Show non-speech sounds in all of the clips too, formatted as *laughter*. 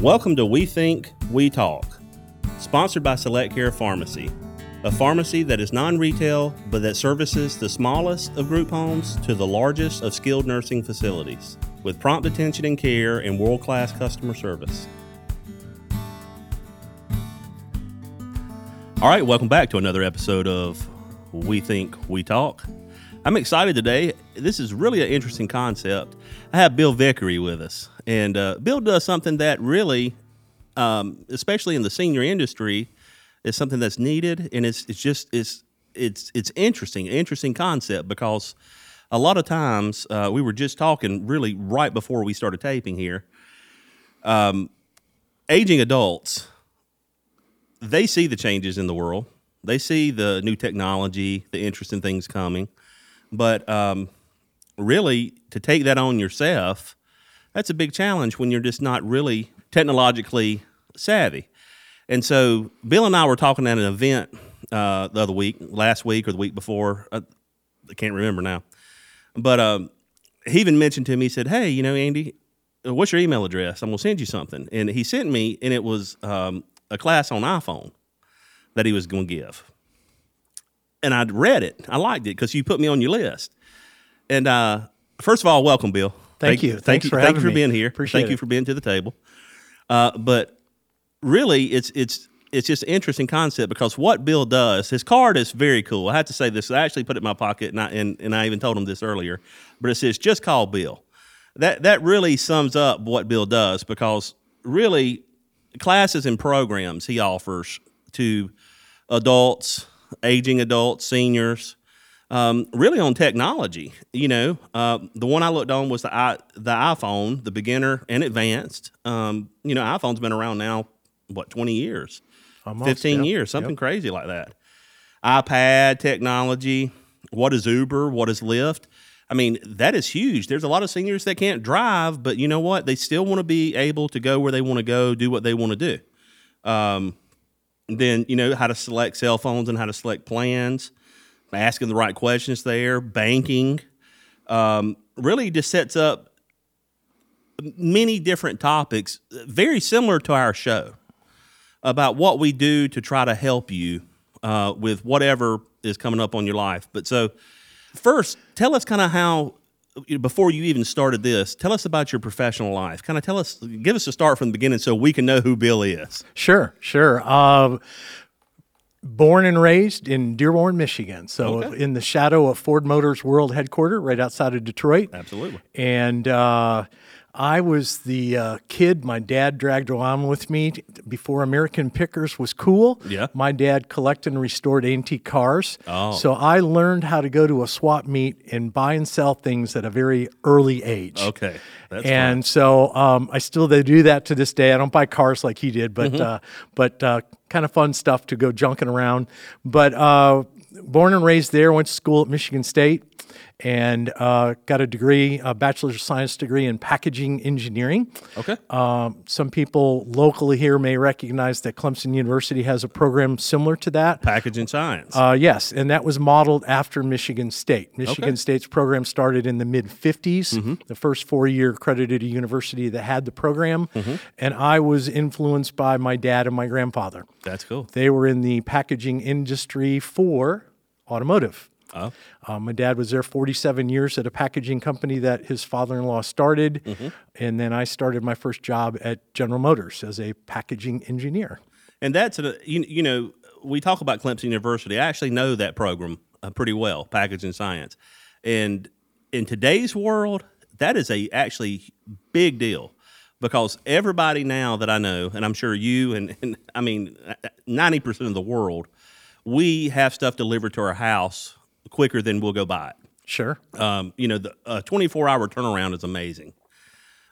Welcome to We Think, We Talk, sponsored by Select Care Pharmacy, a pharmacy that is non retail but that services the smallest of group homes to the largest of skilled nursing facilities with prompt attention and care and world class customer service. All right, welcome back to another episode of We Think, We Talk. I'm excited today. This is really an interesting concept. I have Bill Vickery with us, and uh, Bill does something that really, um, especially in the senior industry, is something that's needed, and it's it's just it's it's it's interesting, interesting concept because a lot of times uh, we were just talking really right before we started taping here. Um, aging adults, they see the changes in the world. They see the new technology, the interesting things coming but um, really, to take that on yourself, that's a big challenge when you're just not really technologically savvy. And so, Bill and I were talking at an event uh, the other week, last week or the week before. I, I can't remember now. But um, he even mentioned to me, he said, Hey, you know, Andy, what's your email address? I'm going to send you something. And he sent me, and it was um, a class on iPhone that he was going to give and I read it. I liked it because you put me on your list. And uh, first of all, welcome, Bill. Thank, thank you. Thank Thanks you. For thank you for me. being here. Appreciate thank it. you for being to the table. Uh, but really, it's it's it's just an interesting concept because what Bill does, his card is very cool. I have to say this. I actually put it in my pocket, and I, and, and I even told him this earlier. But it says, "Just call Bill." That that really sums up what Bill does because really, classes and programs he offers to adults, aging adults, seniors, um, really on technology. You know, uh, the one I looked on was the i the iPhone, the beginner and advanced. Um, you know, iPhone's been around now what twenty years, Almost, fifteen yeah. years, something Yep. crazy like that. iPad technology. What is Uber? What is Lyft? I mean, that is huge. There's a lot of seniors that can't drive, but you know what? They still want to be able to go where they want to go, do what they want to do. Um, then you know how to select cell phones and how to select plans, asking the right questions there, banking. Um, really just sets up many different topics, very similar to our show, about what we do to try to help you uh, with whatever is coming up on your life. But so, first, tell us kind of how. Before you even started this, tell us about your professional life. Kind of tell us, give us a start from the beginning so we can know who Bill is. Sure, sure. Uh, born and raised in Dearborn, Michigan. So Okay. in the shadow of Ford Motors World Headquarters, right outside of Detroit. Absolutely. And uh, I was the uh, kid my dad dragged along with me before American Pickers was cool. Yeah. My dad collected and restored antique cars. Oh. So I learned how to go to a swap meet and buy and sell things at a very early age. Okay. That's and so um, I still they do that to this day. I don't buy cars like he did, Mm-hmm. but uh, but uh, kind of fun stuff to go junking around. But uh, born and raised there, went to school at Michigan State, and uh, got a degree, a bachelor's of science degree in packaging engineering. Okay. Um, some people locally here may recognize that Clemson University has a program similar to that. Packaging science. Uh, yes, and that was modeled after Michigan State. Michigan Okay. State's program started in the mid 50s, Mm-hmm. the first four year accredited university that had the program. Mm-hmm. And I was influenced by my dad and my grandfather. That's cool. They were in the packaging industry for automotive. Uh, my dad was there 47 years at a packaging company that his father in law started. Mm-hmm. And then I started my first job at General Motors as a packaging engineer. And that's a, you, you know we talk about Clemson University. I actually know that program uh, pretty well, packaging science. And in today's world, that is a actually big deal because everybody now that I know, and I'm sure you and, and I mean ninety percent of the world, we have stuff delivered to our house quicker than we'll go buy it. Sure. Um, you know, the a 24 hour turnaround is amazing,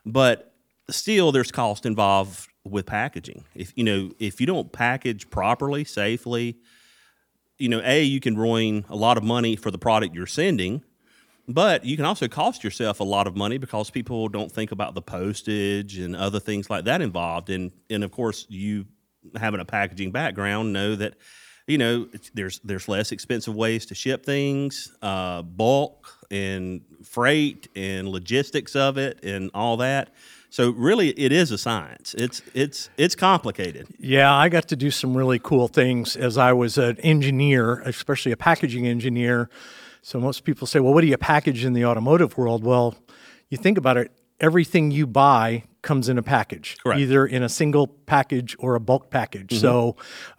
but still, there's cost involved with packaging. If you know, if you don't package properly, safely, you know, a you can ruin a lot of money for the product you're sending, but you can also cost yourself a lot of money because people don't think about the postage and other things like that involved. And and of course, you having a packaging background know that you know there's there's less expensive ways to ship things, uh, bulk and freight and logistics of it and all that. So really, it is a science. It's it's it's complicated. Yeah, I got to do some really cool things as I was an engineer, especially a packaging engineer. So most people say, "Well, what do you package in the automotive world?" Well, you think about it, everything you buy comes in a package, Correct. either in a single package or a bulk package. So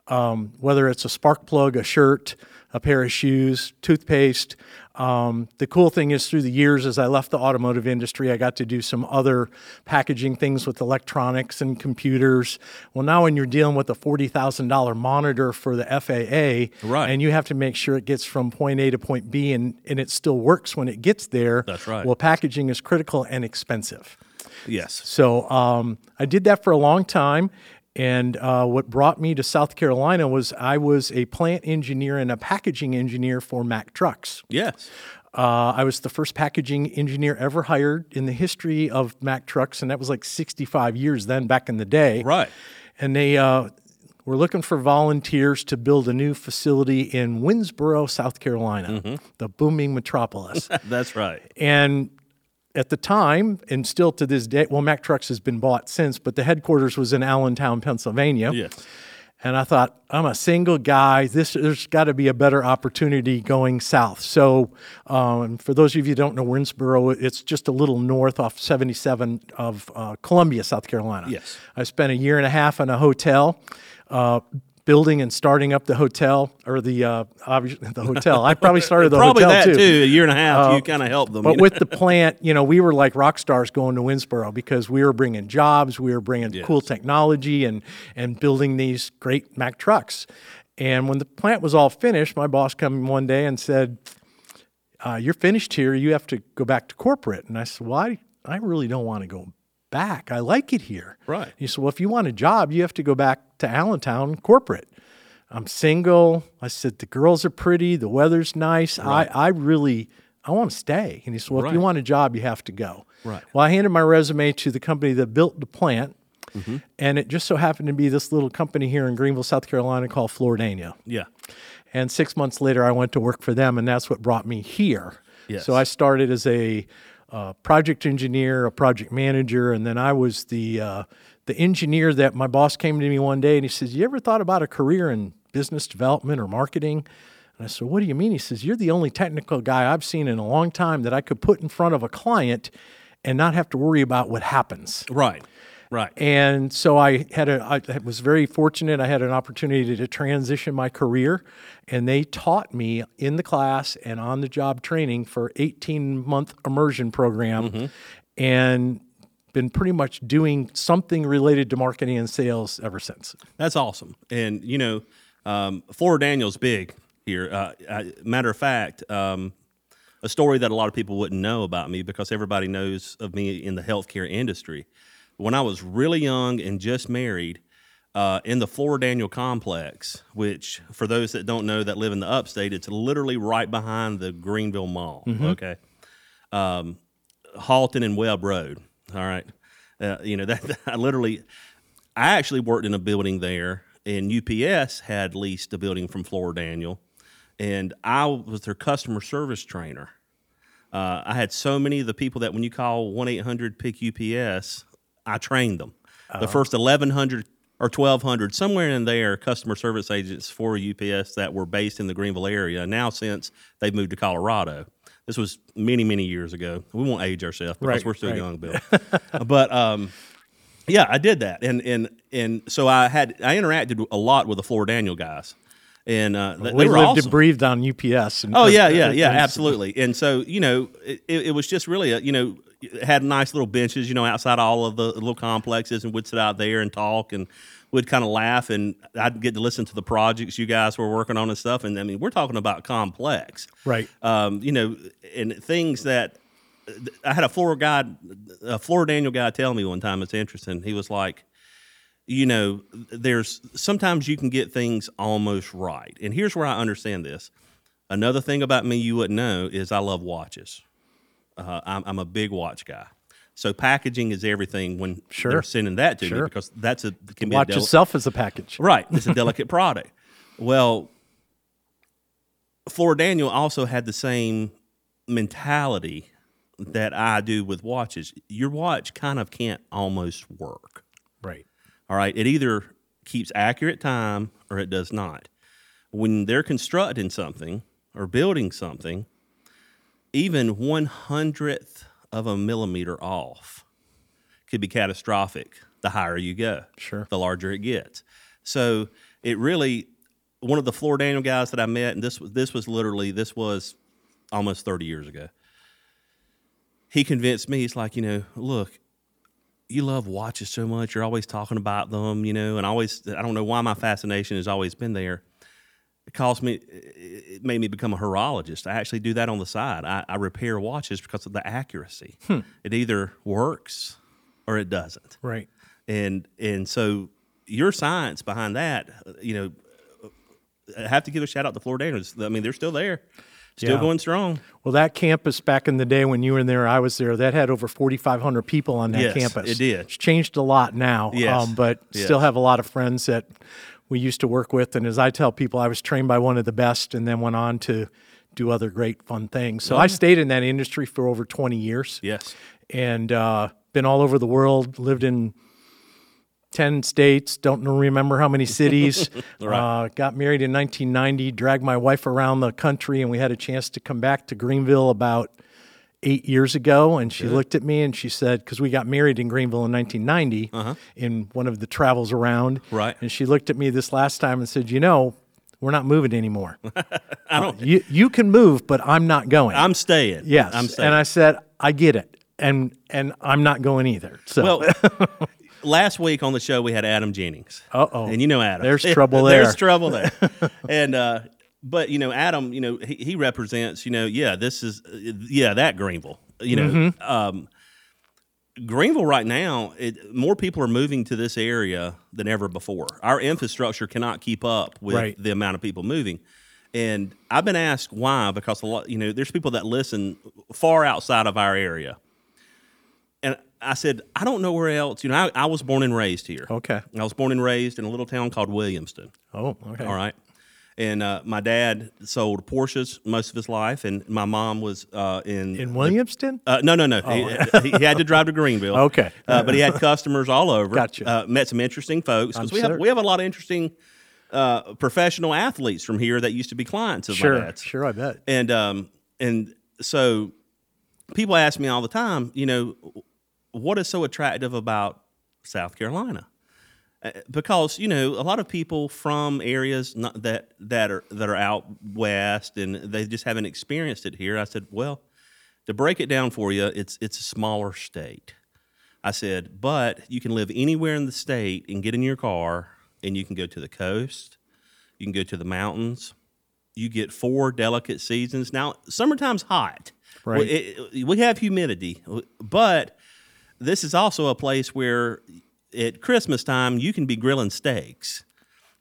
um, whether it's a spark plug, a shirt, a pair of shoes, toothpaste. Um, the cool thing is, through the years, as I left the automotive industry, I got to do some other packaging things with electronics and computers. Well, now when you're dealing with a forty thousand dollar monitor for the FAA, Right. and you have to make sure it gets from point A to point B, and and it still works when it gets there. That's right. Well, packaging is critical and expensive. Yes. So um, I did that for a long time. And uh, what brought me to South Carolina was I was a plant engineer and a packaging engineer for Mack Trucks. Yes. Uh, I was the first packaging engineer ever hired in the history of Mack Trucks, and that was like 65 years then back in the day. Right. And they uh, were looking for volunteers to build a new facility in Winnsboro, South Carolina, the booming metropolis. *laughs* That's right. And at the time, and still to this day, well, Mack Trucks has been bought since, but the headquarters was in Allentown, Pennsylvania. Yes. And I thought, I'm a single guy. This there's got to be a better opportunity going south. So, um, for those of you who don't know Winnsboro, it's just a little north off 77 of uh, Columbia, South Carolina. Yes. I spent a year and a half in a hotel. Uh, Building and starting up the hotel or the uh, obviously *laughs* the hotel. I probably started the Probably hotel that too. A year and a half. Uh, you kind of helped them. but you know? with the plant, you know, we were like rock stars going to Winnsboro because we were bringing jobs, we were bringing cool technology, and and building these great Mack trucks. And when the plant was all finished, my boss came one day and said, uh, "You're finished here. You have to go back to corporate." And I said, "Well, I, I really don't want to go back. I like it here." Right. He said, "Well, if you want a job, you have to go back to Allentown corporate." I'm single. I said, the girls are pretty. The weather's nice. I, I really, I want to stay. And he said, well, if you want a job, you have to go. Right. Well, I handed my resume to the company that built the plant. Mm-hmm. And it just so happened to be this little company here in Greenville, South Carolina called Fluor Daniel. yeah. And six months later, I went to work for them, and that's what brought me here. Yes. So I started as a uh, project engineer, a project manager, and then I was the uh, the engineer that my boss came to me one day and he says, "You ever thought about a career in business development or marketing?" And I said, "What do you mean?" He says, "You're the only technical guy I've seen in a long time that I could put in front of a client and not have to worry about what happens." Right. Right. And so I had a, I was very fortunate. I had an opportunity to transition my career, and they taught me in the class and on the job training for 18 month immersion program, and been pretty much doing something related to marketing and sales ever since. That's awesome. And you know, um, Fluor Daniel's big here. Uh, I, matter of fact, um, a story that a lot of people wouldn't know about me because everybody knows of me in the healthcare industry. When I was really young and just married, uh, in the Fluor Daniel complex, which for those that don't know that live in the upstate, it's literally right behind the Greenville Mall. Okay. Um, Halton and Webb Road. All right. Uh, you know, *laughs* that I literally, I actually worked in a building there, and UPS had leased a building from Fluor Daniel, and I was their customer service trainer. Uh, I had so many of the people that when you call 1 800 pick UPS, I trained them. The first 1,100 or 1,200, somewhere in there, customer service agents for UPS that were based in the Greenville area. Now, since they've moved to Colorado, this was many, many years ago. We won't age ourselves because Right, we're still right. young, Bill. *laughs* but um, yeah, I did that, and and and so I had I interacted a lot with the Fluor Daniel guys, and uh, th- We lived awesome. and breathed on UPS. And, Oh yeah, yeah, yeah, absolutely. And so you know, it, it was just really a you know had nice little benches, you know, outside all of the little complexes, and we'd sit out there and talk, and we'd kind of laugh, and I'd get to listen to the projects you guys were working on and stuff. And I mean, we're talking about complex, Right. Um, you know, and things that I had a Fluor guy, a Fluor Daniel guy, tell me one time. It's interesting. He was like you know, there's sometimes you can get things almost right. And here's where I understand this. Another thing about me you wouldn't know is I love watches. Uh, I'm, I'm a big watch guy. So packaging is everything when Sure. they're sending that to me because that's a can be Watch a deli- itself as a package. right. It's a *laughs* delicate product. Well, Fluor Daniel also had the same mentality that I do with watches, your watch kind of can't almost work. Right. All right. It either keeps accurate time or it does not. When they're constructing something or building something, even one hundredth of a millimeter off could be catastrophic the higher you go. Sure. The larger it gets. So it really one of the Fluor Daniel guys that I met, and this was this was literally this was almost 30 years ago. He convinced me, he's like, you know, look, you love watches so much. You're always talking about them, you know, and always, I don't know why my fascination has always been there. It caused me, it made me become a horologist. I actually do that on the side. I, I repair watches because of the accuracy. It either works or it doesn't. Right. And, and so your science behind that, you know, I have to give a shout out to Fluor Daniels. I mean, they're still there, still Yeah. going strong. Well, that campus back in the day when you were there, I was there. That had over 4,500 people on that Yes, campus. it did. It's changed a lot now, um, Yes, but yes. still have a lot of friends that we used to work with. And as I tell people, I was trained by one of the best, and then went on to do other great fun things. So I stayed in that industry for over 20 years, Yes. and uh, been all over the world. Lived in 10 states, don't remember how many cities. *laughs* uh, got married in 1990, dragged my wife around the country, and we had a chance to come back to Greenville about eight years ago. And she looked at me and she said, because we got married in Greenville in 1990 in one of the travels around. Uh-huh. Right. And she looked at me this last time and said, You know, we're not moving anymore. *laughs* I don't. You, you can move, but I'm not going. I'm staying. yes. I'm staying. And I said, I get it. And and I'm not going either. So Well, *laughs* last week on the show we had Adam Jennings. Uh-oh. And you know Adam. There's *laughs* trouble there. There's trouble there. and uh, but you know Adam, you know he, he represents. You know, yeah, this is uh, yeah that Greenville. You know, Mm-hmm. um, Greenville right now, it, more people are moving to this area than ever before. Our infrastructure cannot keep up with Right. the amount of people moving. And I've been asked why because a lot, you know, there's people that listen far outside of our area. And I said, I don't know where else. You know, I, I was born and raised here. Okay. I was born and raised in a little town called Williamston. Oh, okay. All right. And uh, my dad sold Porsches most of his life, and my mom was uh, in. In Williamston? uh, no, no, no. He, *laughs* he had to drive to Greenville. Okay. Uh, but he had customers all over. Gotcha. Uh, met some interesting folks because we have we have a lot of interesting uh, professional athletes from here that used to be clients of my sure. dad's. Sure, I bet. And um and so people ask me all the time, you know, what is so attractive about South Carolina? Uh, Because you know a lot of people from areas not, that that are that are out west and they just haven't experienced it here. I said, well, to break it down for you, it's it's a smaller state. I said, but you can live anywhere in the state and get in your car and you can go to the coast, you can go to the mountains, you get four delicate seasons. Now, summertime's hot. Right. We, it- we have humidity, but this is also a place where at Christmas time you can be grilling steaks.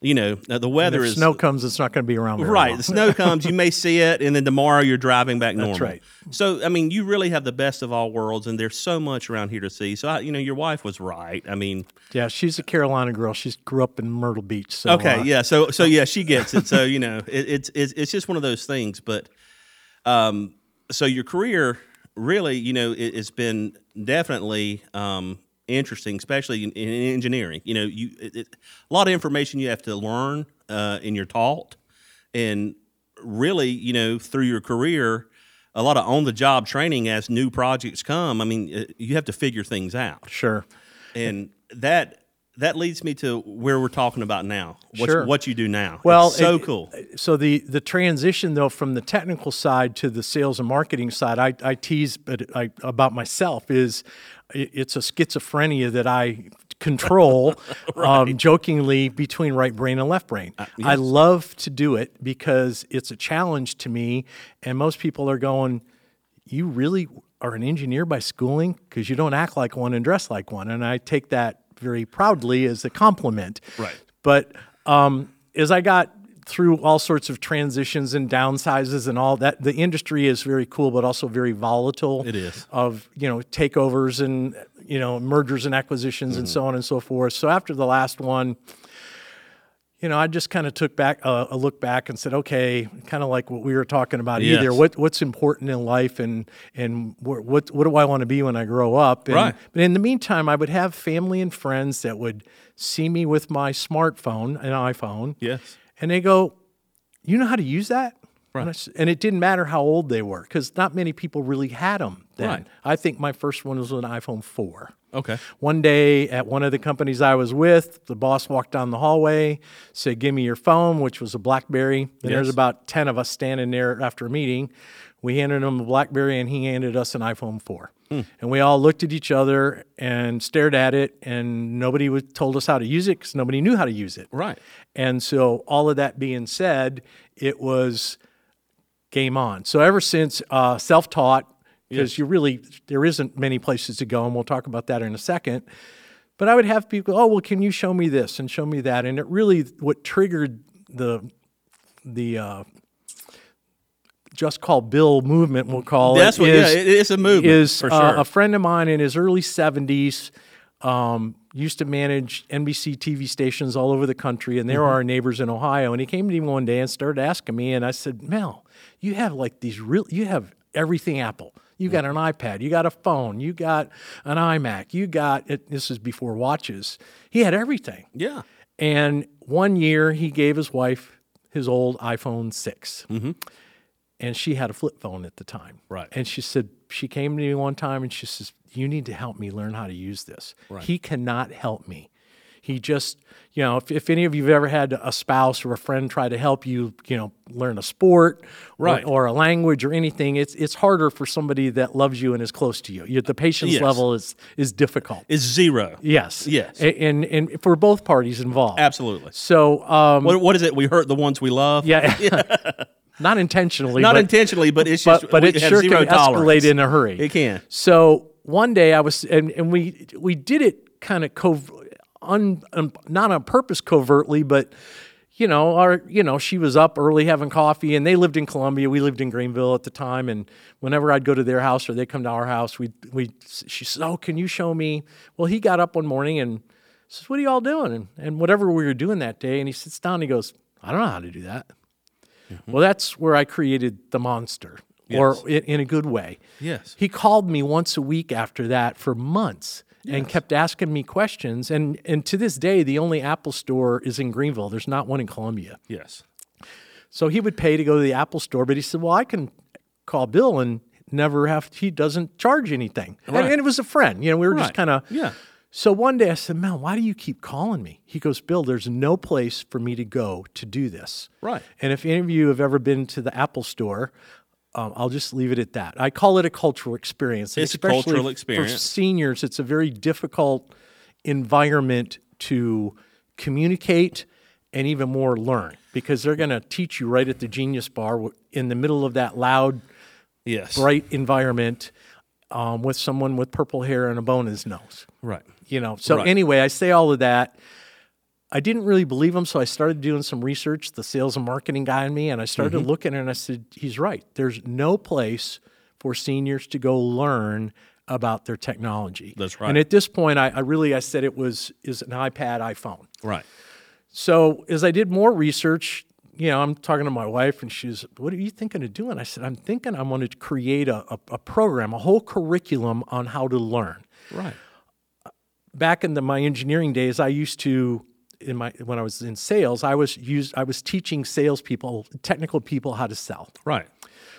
You know, uh, the weather If is snow comes, it's not going to be around right. The snow comes, you may see it, and then tomorrow you're driving back normal. That's right. So, I mean, you really have the best of all worlds, and there's so much around here to see. So, I, you know, your wife was right. I mean, Yeah, she's a Carolina girl. She grew up in Myrtle Beach. So, Okay, uh, yeah. So so yeah, she gets it. So you know, it, it's it's it's just one of those things. But um, so your career really, you know, it, it's been definitely um interesting, especially in, in engineering. You know, you it, it, a lot of information you have to learn uh, in your taught, and really, you know, through your career. A lot of on-the-job training as new projects come. I mean, uh, you have to figure things out Sure. and that that leads me to where we're talking about now. What's, Sure. What you do now. Well, It's so it- cool. So the the transition though from the technical side to the sales and marketing side, I, I tease but I, about myself is it's a schizophrenia that I control *laughs* um, jokingly between right brain and left brain. Uh, I love to do it because it's a challenge to me, and most people are going, "You really are an engineer by schooling because you don't act like one and dress like one," and I take that very proudly as a compliment. Right. But um, as I got through all sorts of transitions and downsizes and all that, the industry is very cool, but also very volatile. It is. of you know takeovers and you know mergers and acquisitions and so on and so forth. So after the last one, you know, I just kind of took back uh, a look back and said, okay, kind of like what we were talking about Yes. either. What what's important in life, and and what what, what do I want to be when I grow up? And, Right. But in the meantime, I would have family and friends that would see me with my smartphone, an iPhone, Yes. And they go, "You know how to use that?" Right. And, I and it didn't matter how old they were because not many people really had them then. Right. I think my first one was an iPhone four. Okay. One day at one of the companies I was with, the boss walked down the hallway, said, Give me your phone, which was a Blackberry. And there's Yes. about 10 of us standing there after a meeting. We handed him a Blackberry and he handed us an iPhone 4. Hmm. And we all looked at each other and stared at it, and nobody was, told us how to use it because nobody knew how to use it. Right. And so, all of that being said, it was game on. So, ever since uh, self taught, because you really, there isn't many places to go, and we'll talk about that in a second. But I would have people, oh, well, can you show me this and show me that? And it really, what triggered the, the, uh, just call Bill movement, we'll call That's it. what. is- yeah, it, it's a movement is for uh, a friend of mine in his early 70s um, used to manage NBC TV stations all over the country, and they Mm-hmm. were our neighbors in Ohio. And he came to me one day and started asking me, and I said, Mel, you have like these real, you have everything Apple. You got an iPad, you got a phone, you got an iMac, you got it. This is before watches. He had everything. yeah. And one year he gave his wife his old iPhone 6. And she had a flip phone at the time. Right. And she said, she came to me one time and she says, You need to help me learn how to use this. He cannot help me. He just, you know, if, if any of you have ever had a spouse or a friend try to help you, you know, learn a sport or- Right. or, a language or anything, it's it's harder for somebody that loves you and is close to you. you the patience Yes. level is is difficult. It's zero. Yes. Yes. A- And, and for both parties involved. Absolutely. So, um, What, what is it? We hurt the ones we love. yeah. yeah, *laughs* *laughs* not intentionally, Not but, intentionally, but it's just. but we it sure can tolerance. escalate in a hurry. It can. So one day I was, and, and we we did it kind of cov- un, um, not on purpose covertly, but you know, our you know, she was up early having coffee, and they lived in Columbia. We lived in Greenville at the time, and whenever I'd go to their house or they come to our house, we we she says, "Oh, can you show me?" Well, he got up one morning and says, "What are you all doing?" And, and whatever we were doing that day, and he sits down, and he goes, "I don't know how to do that." Mm-hmm. Well, that's where I created the monster, or in, in a good way. Yes. He called me once a week after that for months and kept asking me questions. And and to this day, the only Apple store is in Greenville. There's not one in Columbia. Yes. So he would pay to go to the Apple store, but he said, "Well, I can call Bill and never have. He doesn't charge anything." And, Right. and it was a friend. You know, we were just kind of Yeah. So one day I said, Mel, why do you keep calling me? He goes, Bill, there's no place for me to go to do this. Right. And if any of you have ever been to the Apple store, um, I'll just leave it at that. I call it a cultural experience. It's a cultural For seniors, it's a very difficult environment to communicate and even more learn because they're going to teach you right at the Genius Bar in the middle of that loud, Yes. bright environment um, with someone with purple hair and a bone in his nose Right. You know so Right. anyway i say all of that i didn't really believe him so i started doing some research the sales and marketing guy in me and i started Mm-hmm. looking and i said he's right there's no place for seniors to go learn about their technology That's right. and at this point i, I really i said it was is an ipad iphone Right. so as I did more research, you know, I'm talking to my wife, and she's, "What are you thinking of doing?" I said, "I'm thinking I want to create a, a, a program, a whole curriculum on how to learn." Right. Back in the, my engineering days, I used to, in my when I was in sales, I was used, I was teaching salespeople, technical people, how to sell. Right.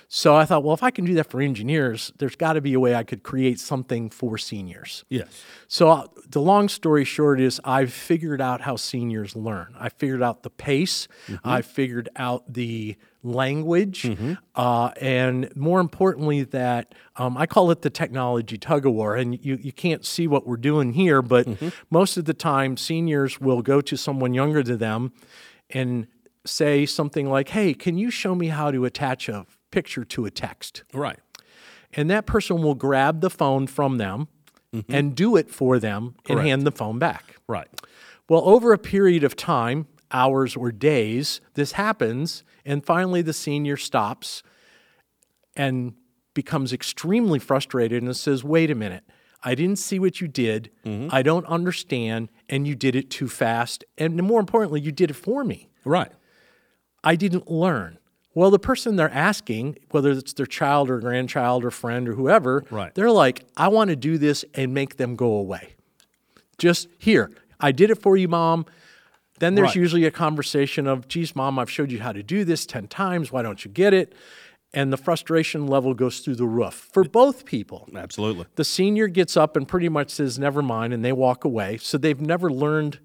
So I thought, well, if I can do that for engineers, there's got to be a way I could create something for seniors. Yes. So the long story short is I've figured out how seniors learn. I figured out the pace. Mm-hmm. I figured out the language, uh, and more importantly, that um, I call it the technology tug of war. And you you can't see what we're doing here, but most of the time, seniors will go to someone younger to them and say something like, "Hey, can you show me how to attach a picture to a text?" Right. and that person will grab the phone from them and do it for them and hand the phone back. Right. Well, over a period of time, hours or days, this happens, and finally the senior stops and becomes extremely frustrated and says, Wait a minute. I didn't see what you did. Mm-hmm. I don't understand. and you did it too fast. And more importantly, you did it for me. Right. I didn't learn. Well, the person they're asking, whether it's their child or grandchild or friend or whoever, Right. they're like, I want to do this and make them go away. Just here, I did it for you, mom. Then there's Right. usually a conversation of, geez, mom, I've showed you how to do this 10 times. Why don't you get it? And the frustration level goes through the roof for both people. Absolutely. The senior gets up and pretty much says, never mind, and they walk away. So they've never learned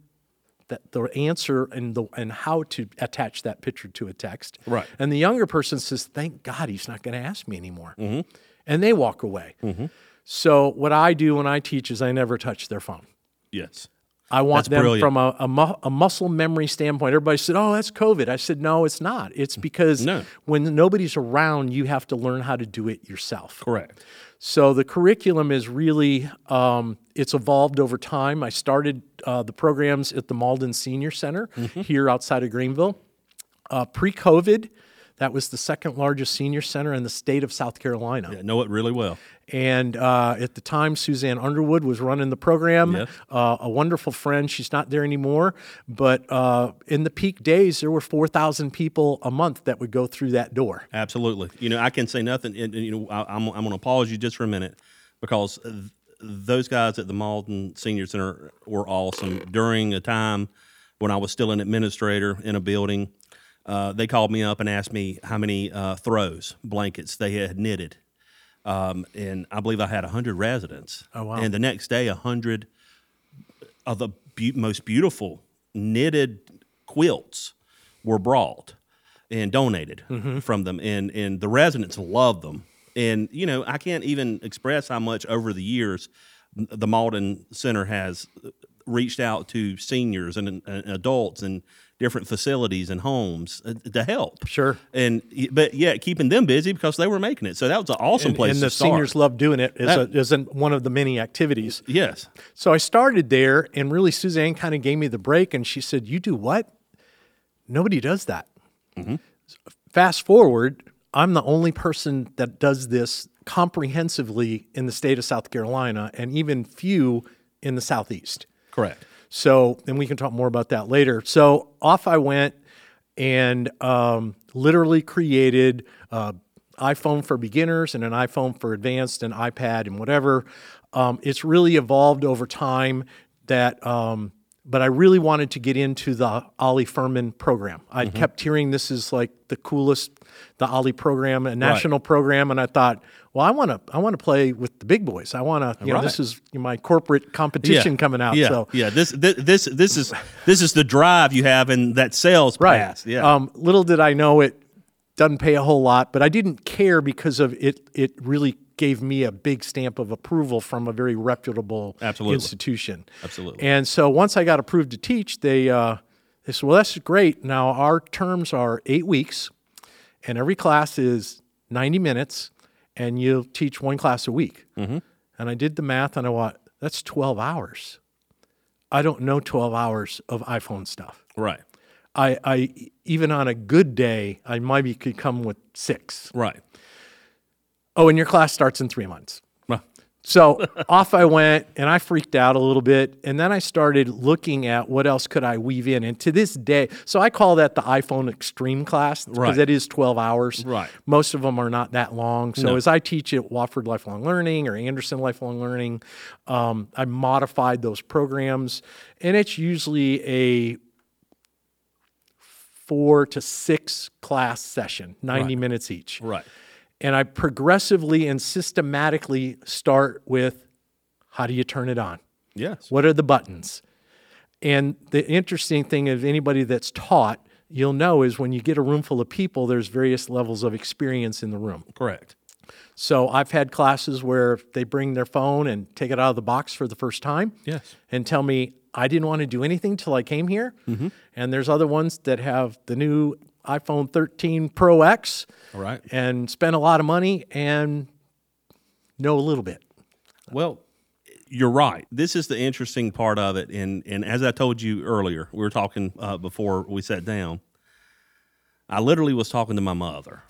that the answer and the and how to attach that picture to a text. Right. And the younger person says, "Thank God he's not going to ask me anymore," mm-hmm. and they walk away. Mm-hmm. So what I do when I teach is I never touch their phone. Yes. I want That's them brilliant. from a, a, mu- a muscle memory standpoint. Everybody said, "Oh, that's COVID." I said, "No, it's not. It's because No. when nobody's around, you have to learn how to do it yourself." Correct. So the curriculum is really um, it's evolved over time. I started uh, the programs at the Mauldin Senior Center Mm-hmm. here outside of Greenville. Uh, pre-COVID, that was the second largest senior center in the state of South Carolina. I know it really well. And uh, at the time, Suzanne Underwood was running the program. Yes. Uh, a wonderful friend. She's not there anymore. But uh, in the peak days, there were 4,000 people a month that would go through that door. Absolutely. You know, I can say nothing. And, and, you know, I, I'm, I'm going to pause you just for a minute because th- those guys at the Mauldin Senior Center were awesome. During a time when I was still an administrator in a building, uh, they called me up and asked me how many uh, throws, blankets they had knitted. Um, and I believe I had 100 residents. Oh, wow. And the next day, 100 of the be- most beautiful knitted quilts were brought and donated from them, and and the residents loved them. And you know, I can't even express how much over the years the Mauldin Center has reached out to seniors and, and adults and different facilities and homes uh, to help. Sure. And but yeah, keeping them busy because they were making it. So that was an awesome place and the start. seniors love doing it a, That- as one of the many activities. yes. So I started there, and really Suzanne kind of gave me the break, and she said, "You do what? Nobody does that." Fast forward, I'm the only person that does this comprehensively in the state of South Carolina, and even few in the southeast. Correct. So, and we can talk more about that later. So off I went and um, literally created uh, iPhone for beginners and an iPhone for advanced and iPad and whatever. Um, it's really evolved over time that, um, but I really wanted to get into the OLLI Furman program. I Mm-hmm. kept hearing this is like the coolest, the OLLI program, a national program, and I thought, well, I want to, I want to play with the big boys. I want to, you know, this is my corporate competition coming out. Yeah, So yeah. This, this this this is this is the drive you have in that sales pass. Yeah, Um, little did I know it doesn't pay a whole lot, but I didn't care because of it. It really gave me a big stamp of approval from a very reputable Absolutely. institution. Absolutely. And so once I got approved to teach, they uh, they said, "Well, that's great. Now our terms are eight weeks, and every class is ninety minutes, and you'll teach one class a week." Mm-hmm. And I did the math, and I went, "That's twelve hours." I don't know twelve hours of iPhone stuff. right, I, I even on a good day, I maybe could come with six. right. Oh, and your class starts in three months. So *laughs* off I went, and I freaked out a little bit, and then I started looking at what else could I weave in. And to this day, so I call that the iPhone Extreme class because Right. it is twelve hours. Right. Most of them are not that long. So No. as I teach at Wofford Lifelong Learning or Anderson Lifelong Learning, um, I modified those programs, and it's usually a four to six class session, 90 minutes each. right. And I progressively and systematically start with how do you turn it on? Yes. What are the buttons? And the interesting thing of anybody that's taught, you'll know is when you get a room full of people, there's various levels of experience in the room. Correct. So I've had classes where they bring their phone and take it out of the box for the first time Yes. and tell me I didn't want to do anything till I came here. Mm-hmm. And there's other ones that have the new iPhone 13 Pro X All right. and spend a lot of money and know a little bit. Well, you're right. This is the interesting part of it, and and as I told you earlier, we were talking uh, before we sat down. I literally was talking to my mother,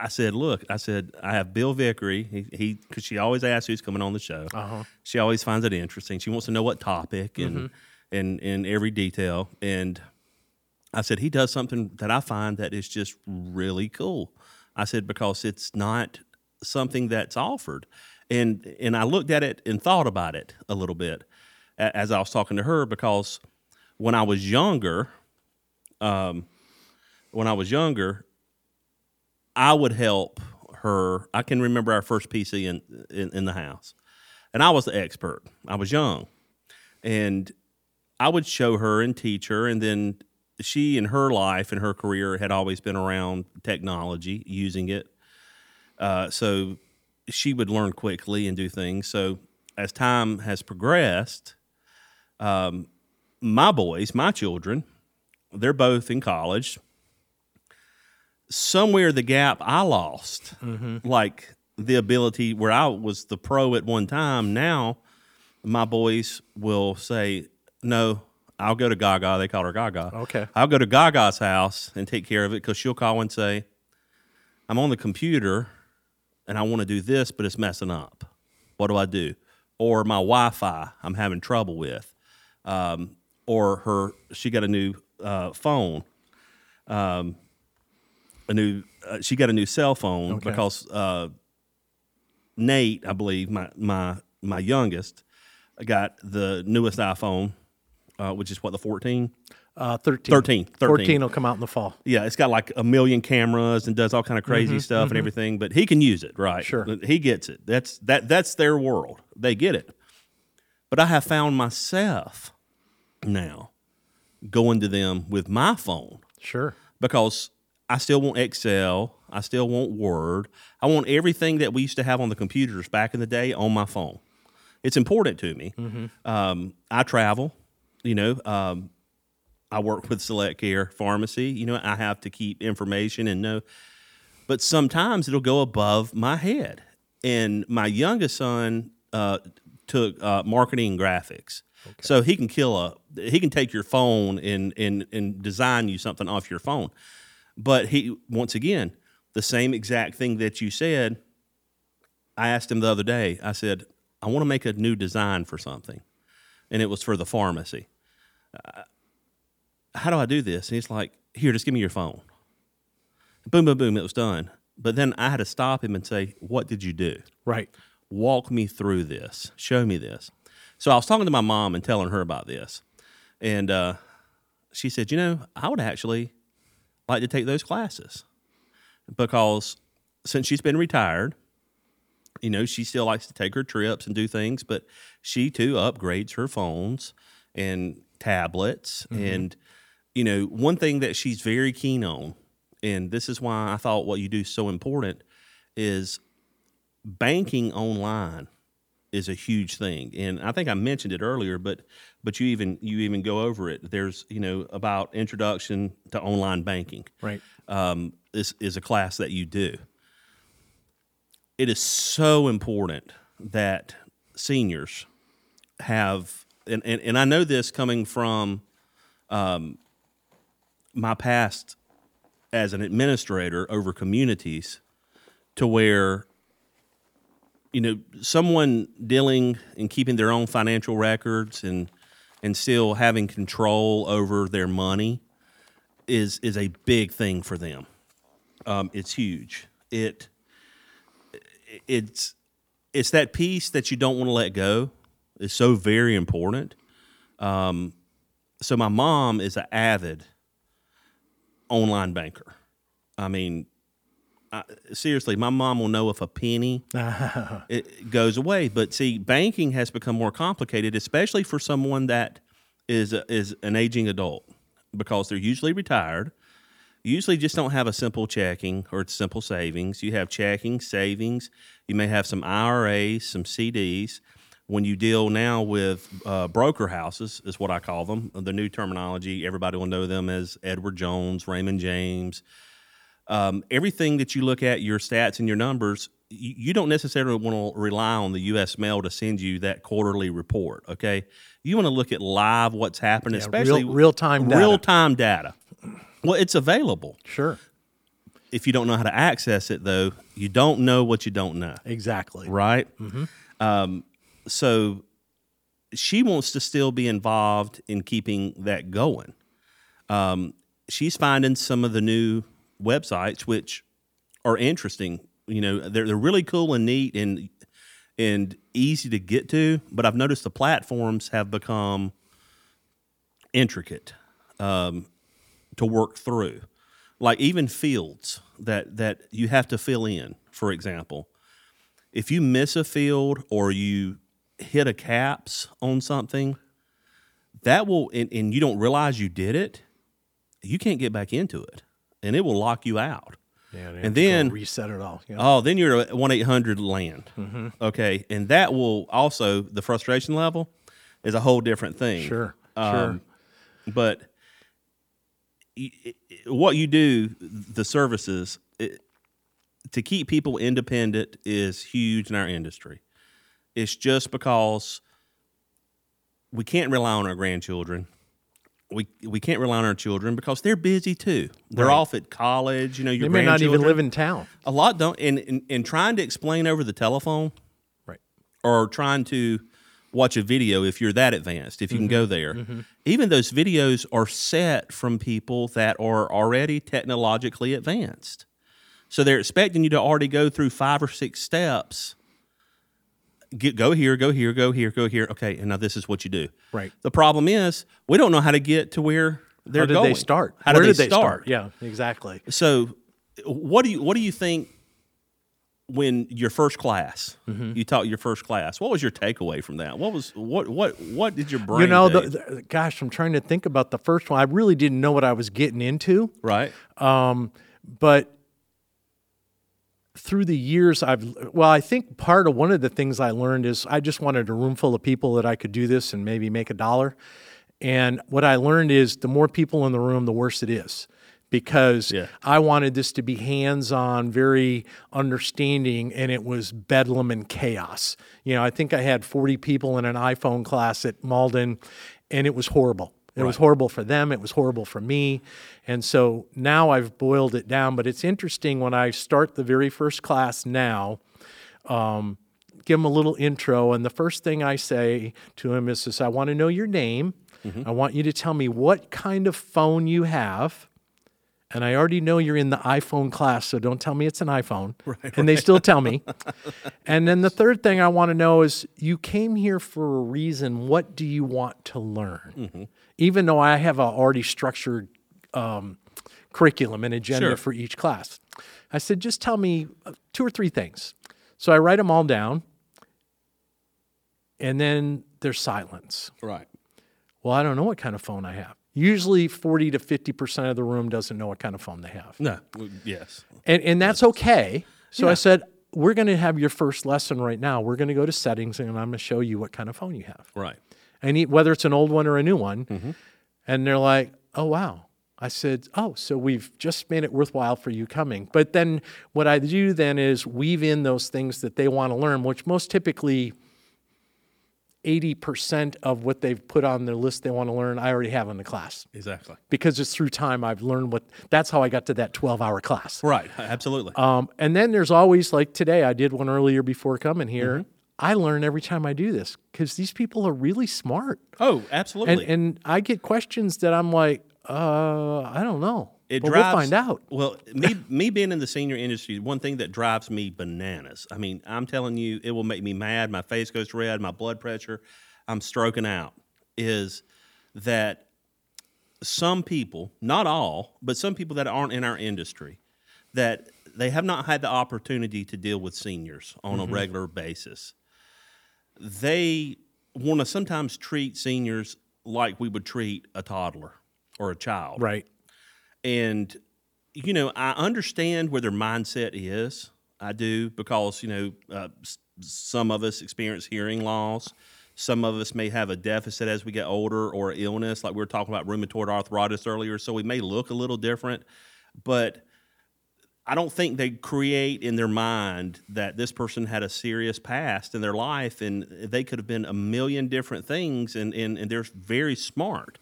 I said, look, I said, I have Bill Vickery. He, he, because she always asks who's coming on the show. Uh-huh. She always finds it interesting. She wants to know what topic and and in every detail. And I said, he does something that I find that is just really cool. I said because it's not something that's offered, and and I looked at it and thought about it a little bit as I was talking to her because when I was younger, um, when I was younger, I would help her. I can remember our first PC in, in in the house, and I was the expert. I was young, and I would show her and teach her, and then she in her life and her career had always been around technology, using it. Uh, so she would learn quickly and do things. So as time has progressed, um, my boys, my children, they're both in college. Somewhere the gap I lost, like the ability where I was the pro at one time. Now, my boys will say, "No, I'll go to Gaga." They call her Gaga. Okay. I'll go to Gaga's house and take care of it because she'll call and say, "I'm on the computer and I want to do this, but it's messing up. What do I do?" Or my Wi-Fi I'm having trouble with, um, or her she got a new uh, phone, um, a new uh, she got a new cell phone Okay. because uh, Nate, I believe my my my youngest, got the newest iPhone, uh, which is what the 14, Uh, 13. 13, 13. 14 will come out in the fall. Yeah, it's got like a million cameras and does all kind of crazy stuff and everything. But he can use it, right? Sure. he gets it. That's that. That's their world. They get it. But I have found myself now going to them with my phone Sure. because I still want Excel. I still want Word. I want everything that we used to have on the computers back in the day on my phone. It's important to me. Um, I travel, you know. Um, I work with Select Care Pharmacy. You know, I have to keep information and know. But sometimes it'll go above my head. And my youngest son uh, took uh, marketing and graphics. So he can kill a he can take your phone and and and design you something off your phone. But he once again, the same exact thing that you said, I asked him the other day. I said, I want to make a new design for something. And it was for the pharmacy. Uh, how do I do this? And he's like, Here, just give me your phone. Boom, boom, boom, it was done. But then I had to stop him and say, What did you do? Right. walk me through this show me this so i was talking to my mom and telling her about this and uh, she said you know i would actually like to take those classes. Because since she's been retired you know she still likes to take her trips and do things but she too upgrades her phones and tablets. Mm-hmm. And you know one thing that she's very keen on and this is why i thought what you do is so important is banking online is a huge thing. And i think i mentioned it earlier but but you even you even go over it. There's you know about introduction to online banking. Right. um, this is a class that you do. It is so important that seniors have and, and, and i know this coming from um, my past as an administrator over communities to where you know someone dealing and keeping their own financial records and and still having control over their money is is a big thing for them. Um, it's huge. It it's it's that piece that you don't want to let go is so very important. Um, so my mom is an avid online banker. I mean I, seriously my mom will know if a penny *laughs* it goes away. But see, banking has become more complicated, especially for someone that is is an aging adult, because they're usually retired. Usually, just don't have a simple checking or simple savings. You have checking, savings. You may have some IRAs, some CDs. When you deal now with uh, broker houses, is what I call them. The new terminology, everybody will know them as Edward Jones, Raymond James, um, everything that you look at, your stats and your numbers, you, you don't necessarily want to rely on the U.S. mail to send you that quarterly report. Okay, you want to look at live what's happening, especially real- data. real time data. Well, it's available. Sure. if you don't know how to access it, though, you don't know what you don't know, Exactly. right? Um, so she wants to still be involved in keeping that going. Um, she's finding some of the new websites which are interesting. You know, they're they're really cool and neat and and easy to get to. But I've noticed the platforms have become intricate um, to work through. Like even fields that that you have to fill in. For example, if you miss a field or you hit a caps on something, that will and, and you don't realize you did it, you can't get back into it, and it will lock you out. Yeah, And then- reset it all. Yeah. Oh, then you're at one eight hundred land. Okay, and that will also the frustration level is a whole different thing. Sure, Um, But i- i- what you do, the services it, to keep people independent is huge in our industry. It's just because we can't rely on our grandchildren. We we can't rely on our children because they're busy too. They're Right. off at college. You know, your They may not even live in town. a lot don't and, and and trying to explain over the telephone Right. or trying to watch a video if you're that advanced if you can mm-hmm. go there mm-hmm. even those videos are set from people that are already technologically advanced so they're expecting you to already go through five or six steps Get, go here go here go here go here okay and now this is what you do Right. the problem is we don't know how to get to where they're How did going they start? how Where did, they start Yeah, exactly. so, what do you what do you think when your first class Mm-hmm. you taught your first class? What was your takeaway from that? What was what what what did your brain You know, the, the, gosh, I'm trying to think about the first one. I really didn't know what I was getting into. right? Um, but through the years i've well i think part of one of the things i learned is i just wanted a room full of people that i could do this and maybe make a dollar. And what i learned is the more people in the room the worse it is because Yeah. i wanted this to be hands-on very understanding and it was bedlam and chaos. You know i think i had 40 people in an iphone class at Mauldin and it was horrible it was horrible for them. It was horrible for me. And so now I've boiled it down. But it's interesting when I start the very first class now, um, give them a little intro. And the first thing I say to him is this I want to know your name. I want you to tell me what kind of phone you have. And I already know you're in the iPhone class, so don't tell me it's an iPhone. *laughs* and they still tell me. *laughs* and then the third thing I want to know is you came here for a reason. What do you want to learn? Even though I have a already structured um, curriculum and agenda Sure. for each class, I said, just tell me uh, two or three things. So I write them all down. And then there's silence. Right. Well, I don't know what kind of phone I have. Usually 40 to 50% of the room doesn't know what kind of phone they have. No. Yes. And, and that's okay. So I said, we're going to have your first lesson right now. We're going to go to settings and I'm going to show you what kind of phone you have. Right. And whether it's an old one or a new one. Mm-hmm. And they're like, oh, wow. I said, oh, so we've just made it worthwhile for you coming. But then what I do then is weave in those things that they want to learn, which most typically 80% of what they've put on their list they want to learn, I already have in the class Exactly. because it's through time I've learned what that's how I got to that 12 hour class. Right. Absolutely. Um, and then there's always like today, I did one earlier before coming here. Mm-hmm. I learn every time I do this because these people are really smart. oh, absolutely. and I get questions that I'm like, uh, I don't know. it but drives, we'll find out. Well, me *laughs* me being in the senior industry, one thing that drives me bananas. I mean, I'm telling you, it will make me mad. My face goes red. My blood pressure, I'm stroking out. Is that some people, not all, but some people that aren't in our industry, that they have not had the opportunity to deal with seniors on a regular basis. They want to sometimes treat seniors like we would treat a toddler or a child. Right. And, you know, I understand where their mindset is. I do because, you know, uh, some of us experience hearing loss. Some of us may have a deficit as we get older or illness, like we were talking about rheumatoid arthritis earlier. So we may look a little different. But I don't think they create in their mind that this person had a serious past in their life and they could have been a million different things and, and, and they're very smart.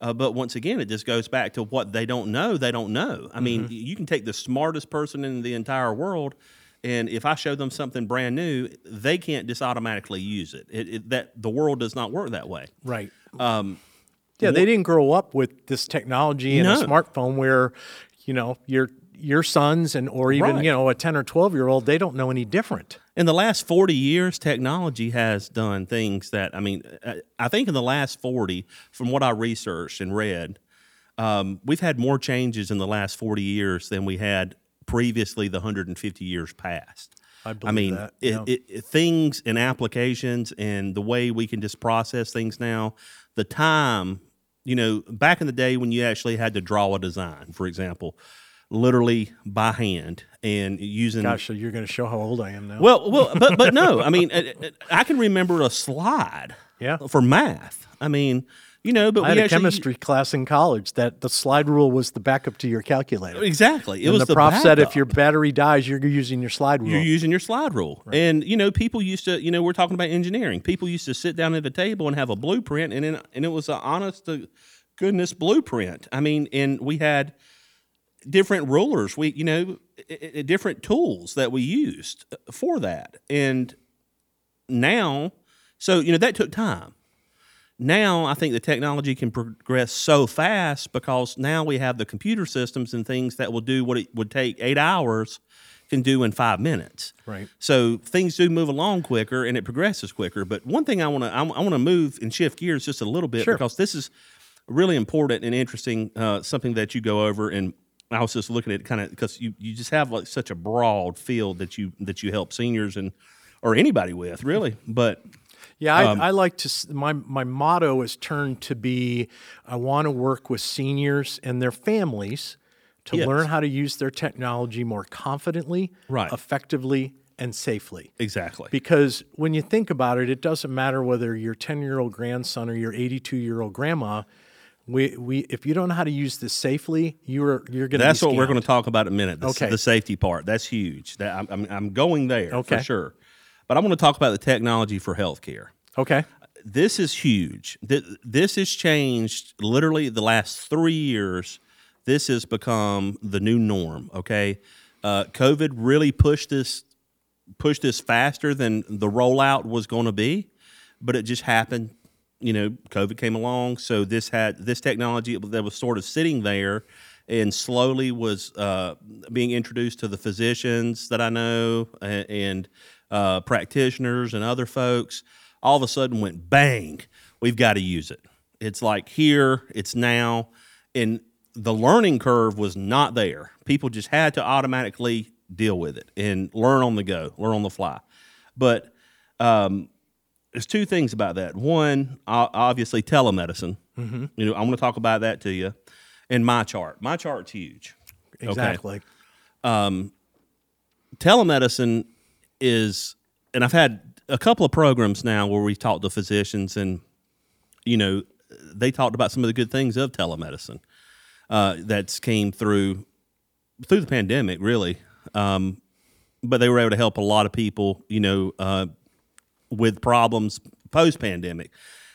Uh, but once again, it just goes back to what they don't know. They don't know. I mean, you can take the smartest person in the entire world, and if I show them something brand new, they can't just automatically use it. it, it that the world does not work that way. Right. Um, yeah, they didn't grow up with this technology and a smartphone where, you know, your your sons and or even Right. you know a ten or twelve year old they don't know any different. In the last 40 years, technology has done things that, I mean, uh, I think in the last 40, from what I researched and read, um, we've had more changes in the last 40 years than we had previously the 150 years past. I I believe mean, that. yeah. it, it- things and applications and the way we can just process things now, the time, you know, back in the day when you actually had to draw a design, for example, literally by hand and using Gosh, so you're going to show how old I am now. well, well, but but no, I mean, uh, uh, I can remember a slide. Yeah. For math, I mean, you know, but I had a actually chemistry class in college that the slide rule was the backup to your calculator. exactly. It and was the the prof said if your battery dies, you're using your slide rule. you're using your slide rule, and you know, people used to, you know, we're talking about engineering. People used to sit down at a table and have a blueprint, and then, and it was an honest to goodness blueprint. I mean, and we had different rulers. We, you know, different tools that we used for that, and now, so you know, that took time. Now I think the technology can progress so fast because now we have the computer systems and things that will do what it would take eight hours can do in five minutes. Right. So things do move along quicker and it progresses quicker. But one thing I want to I want to move and shift gears just a little bit Sure. because this is really important and interesting. Uh, something that you go over and. I was just looking at kind of because you, you just have like such a broad field that you that you help seniors and or anybody with really, but Yeah, I, Um, I like to. My my motto is turned to be, I want to work with seniors and their families to Yes. learn how to use their technology more confidently, Right. effectively, and safely. exactly Because when you think about it, it doesn't matter whether your 10 year old grandson or your 82 year old grandma. We, we, if you don't know how to use this safely, you're you're going to. That's what we're going to talk about in a minute. The, Okay. the safety part. That's huge. That I'm, I'm, I'm going there Okay. for sure. But I want to talk about the technology for healthcare. Okay. This is huge. Th- This has changed literally the last three years. This has become the new norm. Okay, uh, COVID really pushed this pushed this faster than the rollout was going to be, but it just happened. You know, COVID came along, so this had this technology that was sort of sitting there, and slowly was uh, being introduced to the physicians that I know a- and uh, practitioners and other folks. All of a sudden, went bang. We've got to use it. It's like here, it's now, and the learning curve was not there. People just had to automatically deal with it and learn on the go, learn on the fly. But um, there's two things about that. One, obviously, telemedicine. You know, I'm going to talk about that to you. And MyChart, my chart's huge. Exactly. Telemedicine is, and I've had a couple of programs now where we talked to physicians, and you know, they talked about some of the good things of telemedicine uh, that's came through through the pandemic, really. Um, but they were able to help a lot of people, you know, uh, with problems post pandemic.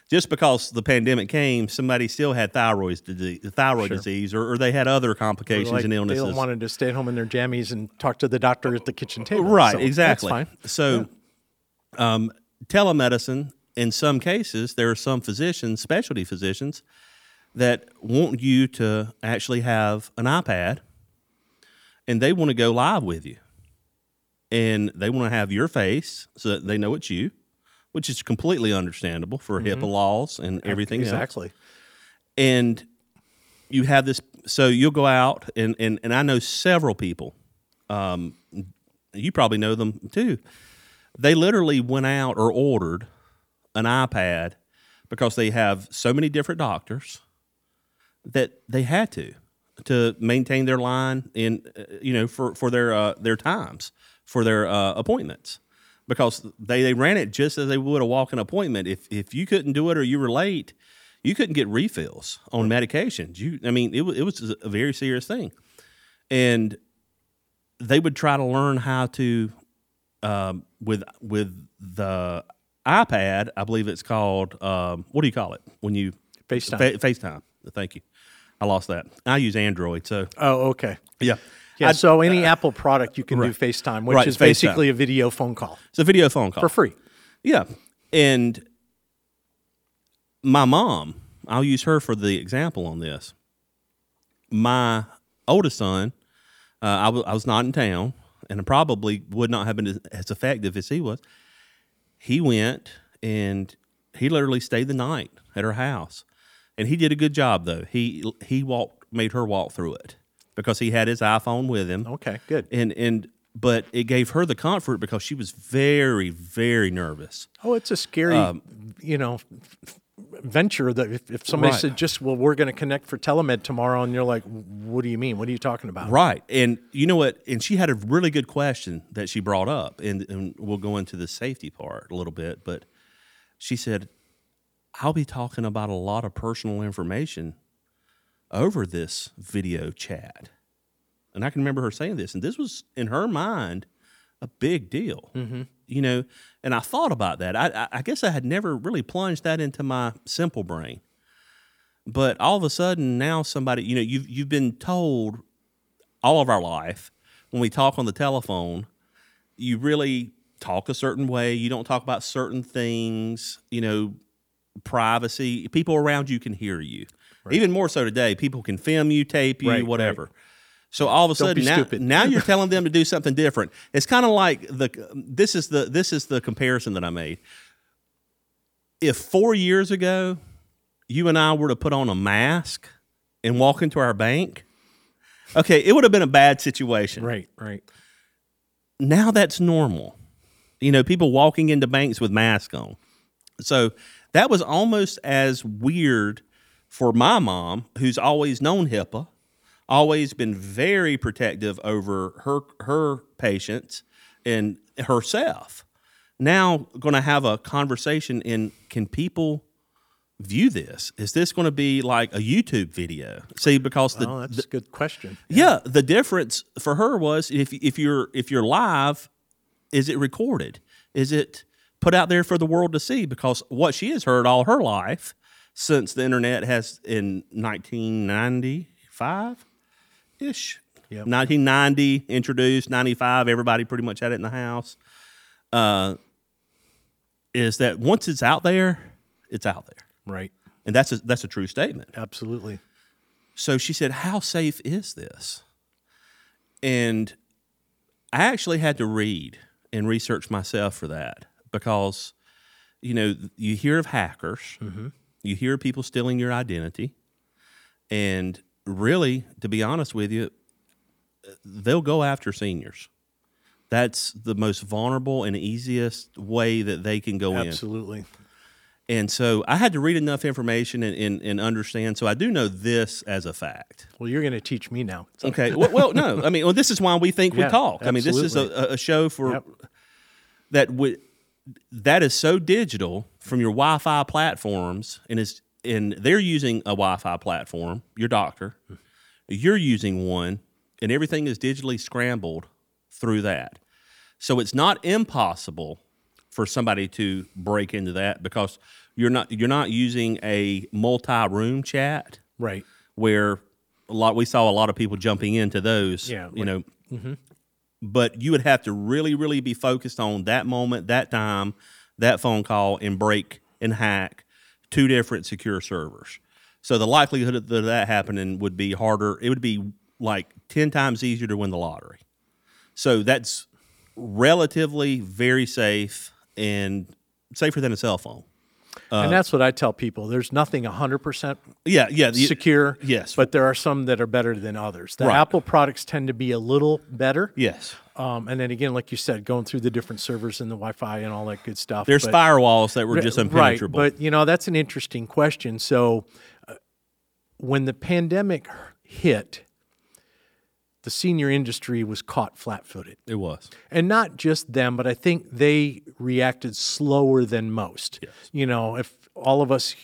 Just because the pandemic came, somebody still had thyroid disease, thyroid disease, or, or they had other complications Like and they illnesses. don't wanted to stay at home in their jammies and talk to the doctor at the kitchen table. Right, So exactly. So, um, telemedicine, in some cases, there are some physicians, specialty physicians, that want you to actually have an iPad and they want to go live with you. And they want to have your face so that they know it's you, which is completely understandable for HIPAA laws and everything else. Exactly. and you have this so you'll go out and and, and i know several people um, you probably know them too. They literally went out or ordered an ipad because they have so many different doctors that they had to to maintain their line in uh, you know for for their uh, their times for their uh, appointments because they, they ran it just as they would a walk-in appointment if if you couldn't do it or you were late you couldn't get refills on medications you i mean it was, it was a very serious thing and they would try to learn how to um, with with the ipad i believe it's called um, what do you call it when you FaceTime. Fa- FaceTime. Thank you. I lost that. I use Android, so Oh, okay. yeah. Yeah. So any Apple product, you can do FaceTime, which Right, is FaceTime. basically a video phone call it's a video phone call for free. Yeah. And my mom, I'll use her for the example on this. My oldest son, uh, I, w- I was not in town and probably would not have been as- as effective as he was. He went and he literally stayed the night at her house. And he did a good job though. He he walked made her walk through it because he had his iPhone with him Okay, good. and and but it gave her the comfort because she was very very nervous Oh, it's a scary, you know, venture that if, if somebody Um, Right. said just, well, we're going to connect for telemed tomorrow, and you're like, what do you mean? What are you talking about? right and you know what and she had a really good question that she brought up and, and we'll go into the safety part a little bit but she said i'll be talking about a lot of personal information over this video chat. And i can remember her saying this and this was in her mind a big deal. Mm-hmm. You know and i thought about that. I, I i guess i had never really plunged that into my simple brain. But all of a sudden now somebody you know you've you've been told all of our life when we talk on the telephone you really talk a certain way. You don't talk about certain things you know privacy. People around you can hear you even more so today people can film you tape you Right, right. whatever so all of a Don't sudden now, now you're *laughs* telling them to do something different it's kind of like the this is the this is the comparison that i made if four years ago you and I were to put on a mask and walk into our bank, okay, it would have been a bad situation. Right, right. Now that's normal. You know, people walking into banks with masks on. So that was almost as weird for my mom, who's always known HIPAA, always been very protective over her her patients and herself. Now going to have a conversation in can people view this? Is this going to be like a YouTube video? See, because the, Oh, that's a good question. yeah, the difference for her was if if you're if you're live, is it recorded? Is it put out there for the world to see? Because what she has heard all her life since the internet has in 1995 ish. Yep. 1990 introduced, 95 everybody pretty much had it in the house. Uh, is that once it's out there, it's out there, Right. and that's a, that's a true statement. Absolutely. So she said, How safe is this? And I actually had to read and research myself for that because, you know, you hear of hackers, you hear people stealing your identity. And really, to be honest with you, they'll go after seniors. That's the most vulnerable and easiest way that they can go in. Absolutely. And so I had to read enough information and, and, and understand. So I do know this as a fact. Well, you're going to teach me now. So- Okay. well, well, no. I mean, well, this is why we think we *laughs* Yeah, talk. I mean, this is a, a show for Yep. that. W- that is so digital from your Wi-Fi platforms, and is and they're using a Wi-Fi platform. Your doctor, you're using one, and everything is digitally scrambled through that. So it's not impossible for somebody to break into that because you're not you're not using a multi-room chat Right. where a lot we saw a lot of people jumping into those. Yeah, you right. know. Mm-hmm. But you would have to really, really be focused on that moment, that time, that phone call, and break and hack two different secure servers. So the likelihood of that happening would be harder. It would be like ten times easier to win the lottery. So that's relatively very safe and safer than a cell phone. Uh, and that's what I tell people. There's nothing 100% Yeah, yeah. the- secure. yes. But there are some that are better than others. The Right. Apple products tend to be a little better. yes. Um, and then again, like you said, going through the different servers and the Wi-Fi and all that good stuff. There's but- firewalls that were just Right, impenetrable. but you know that's an interesting question. So, uh, when the pandemic hit, the senior industry was caught flat-footed, it was. and not just them, but I think they reacted slower than most. Yes. You know, if all of us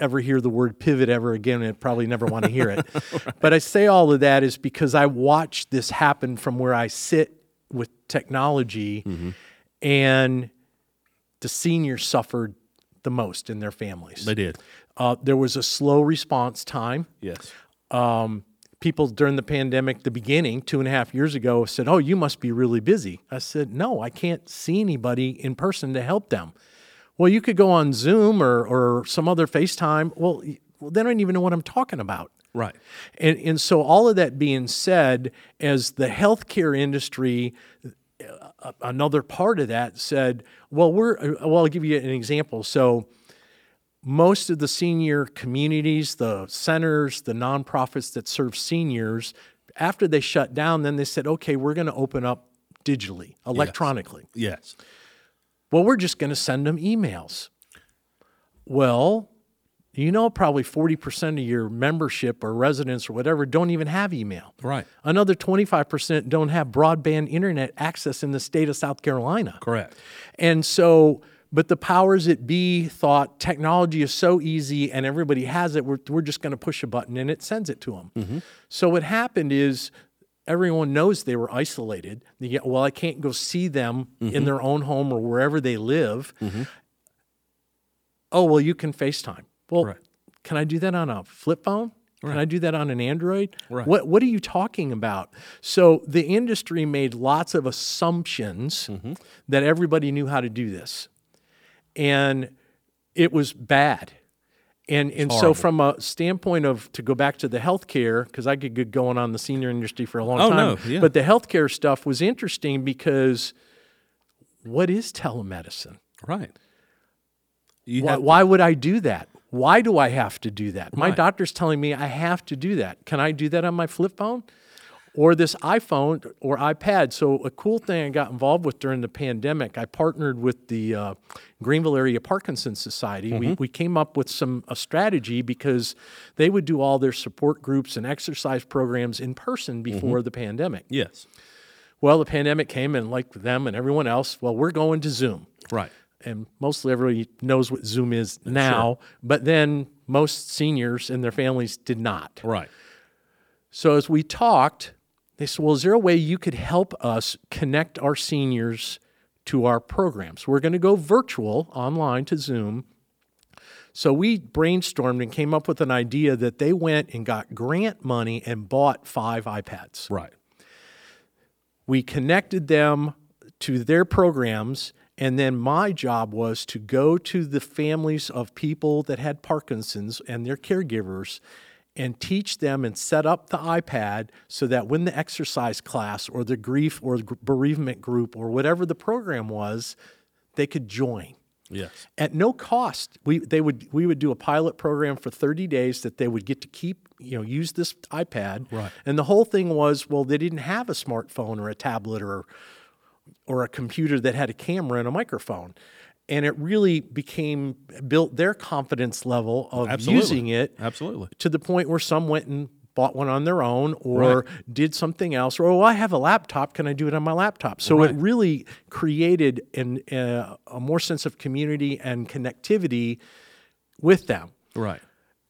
ever hear the word pivot ever again, I'd probably never want to hear it. *laughs* But I say all of that is because I watched this happen from where I sit with technology, and the seniors suffered the most in their families. They did. Uh, there was a slow response time. Yes. People during the pandemic, the beginning, two and a half years ago, said, Oh, you must be really busy. I said, No, I can't see anybody in person to help them. Well, you could go on Zoom or, or some other FaceTime. Well, well, they don't even know what I'm talking about. Right. And, and so, all of that being said, as the healthcare industry, uh, another part of that said, well, we're, uh, well, I'll give you an example. So, most of the senior communities, the centers, the nonprofits that serve seniors, after they shut down, then they said, okay, we're going to open up digitally, electronically. Yes. Well, we're just going to send them emails. Well, you know, probably 40% of your membership or residents or whatever don't even have email. Right. Another 25% don't have broadband internet access in the state of South Carolina. Correct. And so, but the powers that be thought technology is so easy and everybody has it, we're, we're just going to push a button and it sends it to them. Mm-hmm. So, what happened is everyone knows they were isolated. Get, well, I can't go see them in mm-hmm. their own home or wherever they live. Mm-hmm. Oh, well, you can FaceTime. Well, Right. can I do that on a flip phone? Can I do that on an Android? Right. What What are you talking about? So the industry made lots of assumptions that everybody knew how to do this, and it was bad. And and so from a standpoint of to go back to the healthcare because I could get going on the senior industry for a long Oh, time. no, yeah. But the healthcare stuff was interesting because what is telemedicine? Right. You Why, have why would I do that? Why do I have to do that? My doctor's telling me I have to do that. Can I do that on my flip phone? Or this iPhone or iPad. So, a cool thing I got involved with during the pandemic, I partnered with the uh, Greenville Area Parkinson's Society. We, we came up with some a strategy because they would do all their support groups and exercise programs in person before the pandemic. yes. Well, the pandemic came, and like them and everyone else, well, we're going to Zoom Right. and mostly everybody knows what Zoom is now, but then most seniors and their families did not. Right. So as we talked, they said, Well, is there a way you could help us connect our seniors to our programs? We're going to go virtual online to Zoom. So we brainstormed and came up with an idea that they went and got grant money and bought five iPads Right. we connected them to their programs and then my job was to go to the families of people that had parkinson's and their caregivers and teach them and set up the ipad so that when the exercise class or the grief or bereavement group or whatever the program was they could join Yes. at no cost. We they would we would do a pilot program for 30 days that they would get to keep, you know, use this iPad. Right. And the whole thing was, well, they didn't have a smartphone or a tablet or or a computer that had a camera and a microphone. And it really became built their confidence level of Absolutely. using it Absolutely. to the point where some went and bought one on their own or did something else or oh i have a laptop can i do it on my laptop so it really created an, uh, a more sense of community and connectivity with them Right.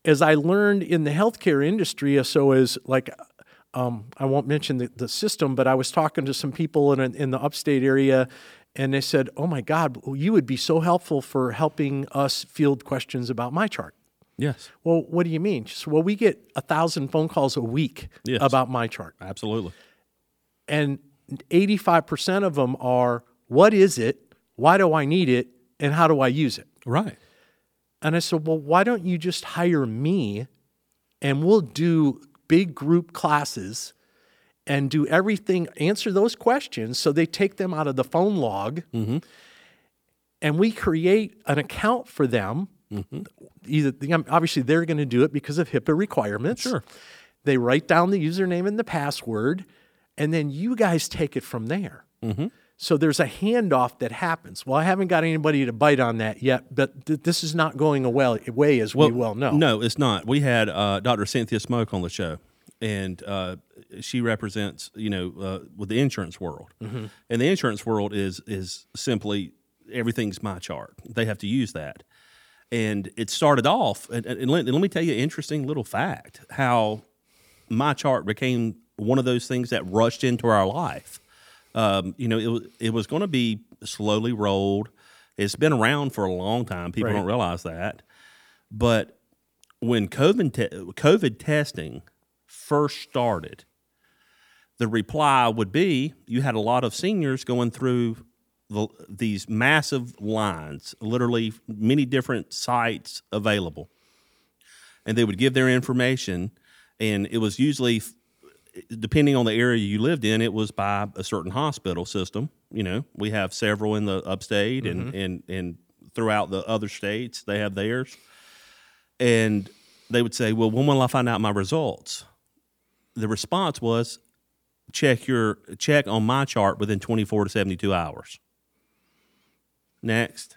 as i learned in the healthcare industry uh, so as like um, i won't mention the, the system but i was talking to some people in, in the upstate area and they said oh my god you would be so helpful for helping us field questions about MyChart Yes. well, what do you mean? She said, well, we get a thousand phone calls a week Yes. about MyChart. Absolutely. And 85% of them are, what is it? Why do I need it? And how do I use it? Right. And I said, well, why don't you just hire me and we'll do big group classes and do everything, answer those questions so they take them out of the phone log. And we create an account for them. Either obviously they're going to do it because of HIPAA requirements. Sure. They write down the username and the password, and then you guys take it from there. So there's a handoff that happens. Well, I haven't got anybody to bite on that yet, but th- this is not going away, away as we well know. No, it's not. We had uh, Dr. Cynthia Smoke on the show, and uh, she represents, you know, uh, with the insurance world, Mm-hmm. and the insurance world is is simply everything's MyChart. They have to use that, and it started off. And, and let, and let me tell you an interesting little fact: how MyChart became one of those things that rushed into our life. Um, you know, it was it was going to be slowly rolled It's been around for a long time. People Right. don't realize that. But when COVID te- COVID testing first started, the reply would be you had a lot of seniors going through the, these massive lines, literally many different sites available, and they would give their information, and it was usually depending on the area you lived in, it was by a certain hospital system. You know, we have several in the upstate and, mm-hmm. and, and throughout the other states, they have theirs. And they would say, Well, when will I find out my results? The response was, check your check on MyChart within 24 to 72 hours. Next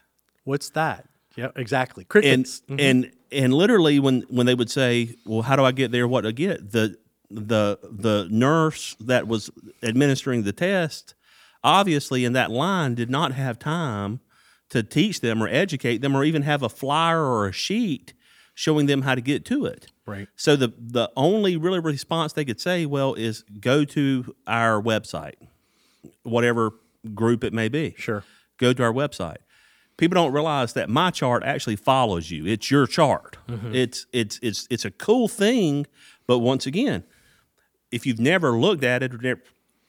What's that? Yeah, exactly. and Crickets. and mm-hmm. and literally when when they would say, "Well, how do I get there? What to get?" the the the nurse that was administering the test, obviously in that line, did not have time to teach them or educate them or even have a flyer or a sheet showing them how to get to it. Right. So the the only really response they could say, well, is go to our website, whatever group it may be Sure. go to our website. People don't realize that MyChart actually follows you. It's your chart. It's it's it's it's a cool thing, but once again, if you've never looked at it or never,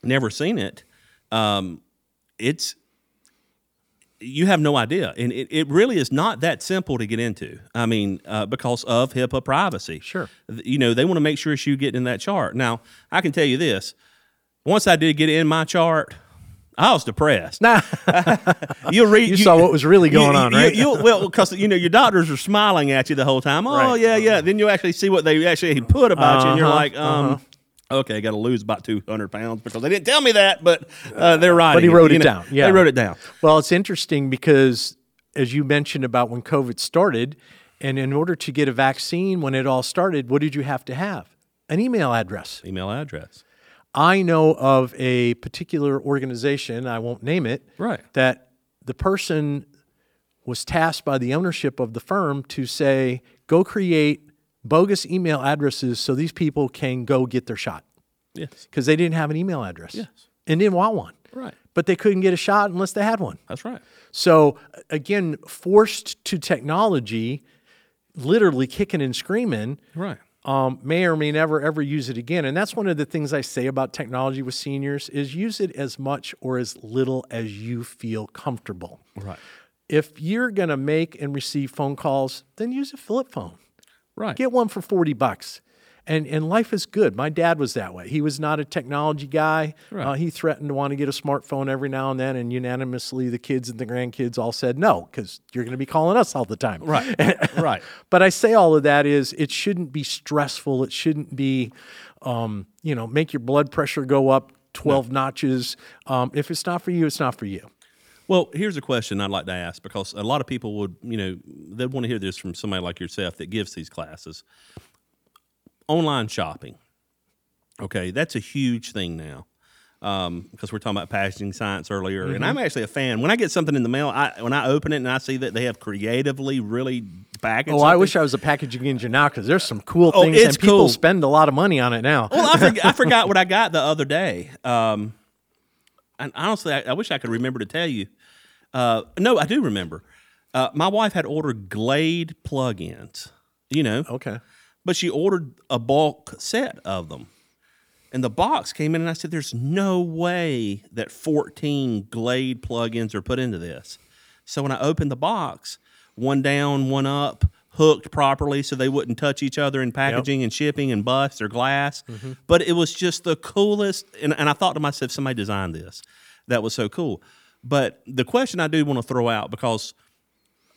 never seen it, um, it's you have no idea, and it, it really is not that simple to get into. I mean, uh, because of HIPAA privacy. Sure. you know they want to make sure it's you getting in that chart. Now, I can tell you this: once I did get in my chart, I was depressed. Nah, *laughs* You'll read. you saw what was really going on, right? You, well, because you know your doctors are smiling at you the whole time. Oh Right. yeah, yeah. Then you actually see what they actually put about you, and you're Uh-huh, like, um, okay, I got to lose about two hundred pounds because they didn't tell me that, but uh, they're right. But he wrote it down, yeah. they wrote it down. Well, it's interesting because, as you mentioned about when COVID started, and in order to get a vaccine when it all started, what did you have to have? An email address. Email address. I know of a particular organization, I won't name it, Right. that the person was tasked by the ownership of the firm to say, go create bogus email addresses so these people can go get their shot Yes. because they didn't have an email address Yes. and didn't want one. Right. But they couldn't get a shot unless they had one. That's right. So again, forced to technology, literally kicking and screaming, Right. um, may or may never ever use it again. And that's one of the things I say about technology with seniors is use it as much or as little as you feel comfortable. Right. If you're going to make and receive phone calls, then use a flip phone. Right. Get one for 40 bucks. And, and life is good. My dad was that way. He was not a technology guy. Right. Uh, he threatened to want to get a smartphone every now and then, and unanimously, the kids and the grandkids all said no because you're going to be calling us all the time. right. *laughs* right. But I say all of that is it shouldn't be stressful. It shouldn't be, um, you know, make your blood pressure go up 12 notches. Um, if it's not for you, it's not for you. Well, here's a question I'd like to ask because a lot of people would, you know, they'd want to hear this from somebody like yourself that gives these classes. Online shopping. Okay, that's a huge thing now because we're talking about packaging science earlier, and Mm-hmm. I'm actually a fan. When I get something in the mail, I, when I open it and I see that they have creatively really packaged. Oh, I wish I was a packaging engineer now because there's some cool Oh, things and people spend a lot of money on it now. Well, I, forg I forgot *laughs* what I got the other day. Um, and honestly, I, I wish I could remember to tell you. Uh, no, I do remember. Uh, my wife had ordered Glade plugins, you know, Okay. but she ordered a bulk set of them. And the box came in, and I said, There's no way that 14 Glade plugins are put into this. So when I opened the box, one down, one up, hooked properly so they wouldn't touch each other in packaging and shipping and bust or glass. But it was just the coolest. And, and I thought to myself, somebody designed this. That was so cool. But the question I do want to throw out because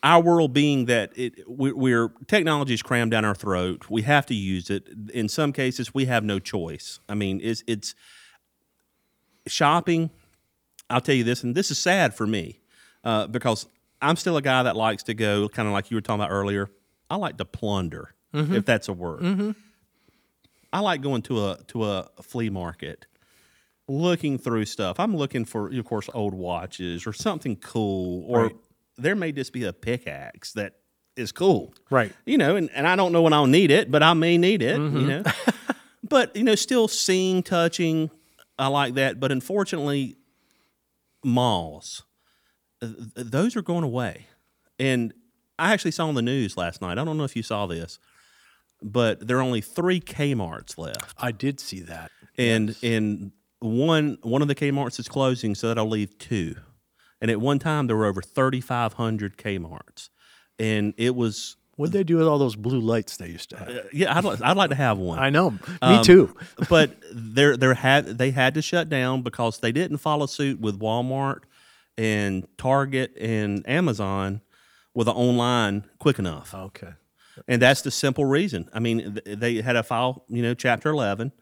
our world being that it we, we're technology is crammed down our throat. We have to use it. In some cases, we have no choice. I mean, it's it's shopping. I'll tell you this, and this is sad for me uh, because I'm still a guy that likes to go kind of like you were talking about earlier. I like to plunder, if that's a word. I like going to a to a flea market, looking through stuff. I'm looking for, of course, old watches or something cool, or Right. there may just be a pickaxe that is cool, Right. You know, and, and I don't know when I'll need it, but I may need it, you mm-hmm. know. *laughs* but you know, still seeing, touching, I like that. But unfortunately, malls, uh, th- those are going away. And I actually saw on the news last night. I don't know if you saw this, but there are only three Kmart's left, I did see that. and and one one of the Kmart's is closing, so that'll leave two. And at one time, there were over thirty five hundred Kmart's, and it was What'd they do with all those blue lights they used to have? uh, yeah. I'd, li- I'd like to have one. I know. Me Um, too. *laughs* but they're they're had they had to shut down because they didn't follow suit with Walmart and Target and Amazon with the online quick enough. Okay. And that's the simple reason. I mean, th- they had a file, you know, Chapter 11,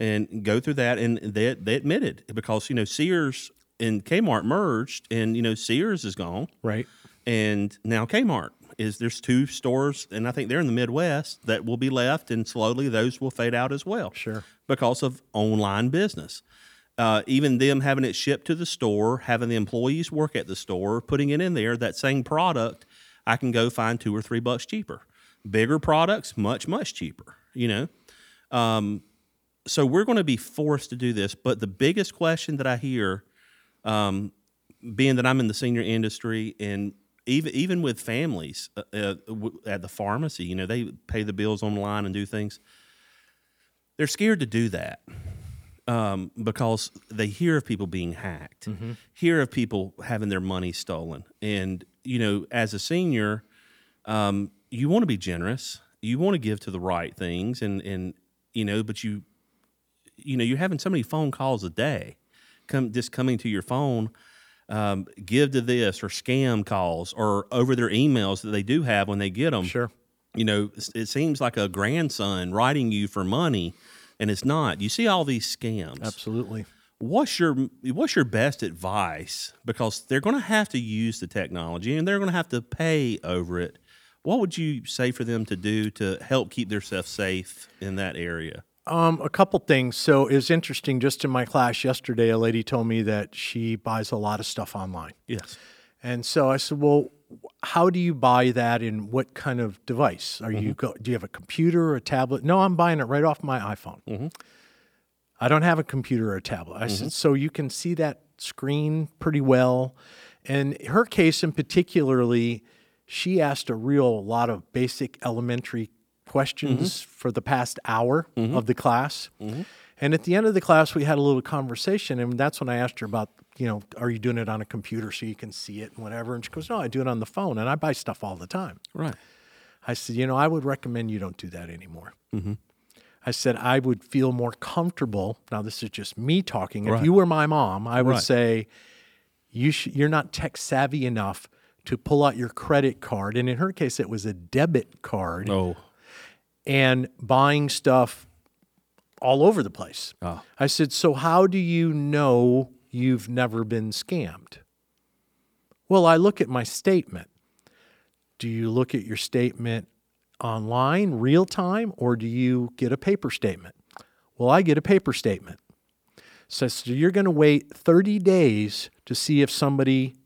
and go through that, and they they admitted because you know Sears and Kmart merged, and you know Sears is gone, Right. and now Kmart is there's two stores, and I think they're in the Midwest that will be left, and slowly those will fade out as well Sure. because of online business. Uh, even them having it shipped to the store, having the employees work at the store, putting it in there, that same product, I can go find two or three bucks cheaper. Bigger products, much, much cheaper, you know? Um, so we're going to be forced to do this. But the biggest question that I hear, um, being that I'm in the senior industry and even even with families uh, uh, w- at the pharmacy, you know, they pay the bills online and do things they're scared to do that um, because they hear of people being hacked, hear of people having their money stolen, and you know, as a senior, um, you want to be generous, you want to give to the right things, and and you know, but you, you know, you're having so many phone calls a day, come just coming to your phone. Um, give to this or scam calls or over their emails that they do have when they get them Sure. you know, it seems like a grandson writing you for money, and it's not. You see all these scams. Absolutely. What's your What's your best advice? Because they're going to have to use the technology, and they're going to have to pay over it. What would you say for them to do to help keep themselves safe in that area? Um, a couple things. So it was interesting. Just in my class yesterday, a lady told me that she buys a lot of stuff online. Yes. And so I said, "Well, how do you buy that, and what kind of device are you? Go, do you have a computer or a tablet? No, I'm buying it right off my iPhone. Mm-hmm. I don't have a computer or a tablet. I said, so you can see that screen pretty well. And her case in particularly, she asked a real lot of basic elementary questions mm-hmm. for the past hour mm-hmm. of the class. Mm-hmm. And at the end of the class, we had a little conversation, and that's when I asked her about, you know, are you doing it on a computer so you can see it and whatever? And she goes, no, I do it on the phone, and I buy stuff all the time. Right. I said, you know, I would recommend you don't do that anymore. I said, I would feel more comfortable. Now, this is just me talking. If Right. you were my mom, I would Right. say, you sh- you're not tech savvy enough to pull out your credit card. And in her case, it was a debit card Oh. And buying stuff all over the place. Oh. I said, So, how do you know you've never been scammed? Well, I look at my statement. Do you look at your statement online, real time, or do you get a paper statement? Well, I get a paper statement. So, so you're going to wait 30 days to see if somebody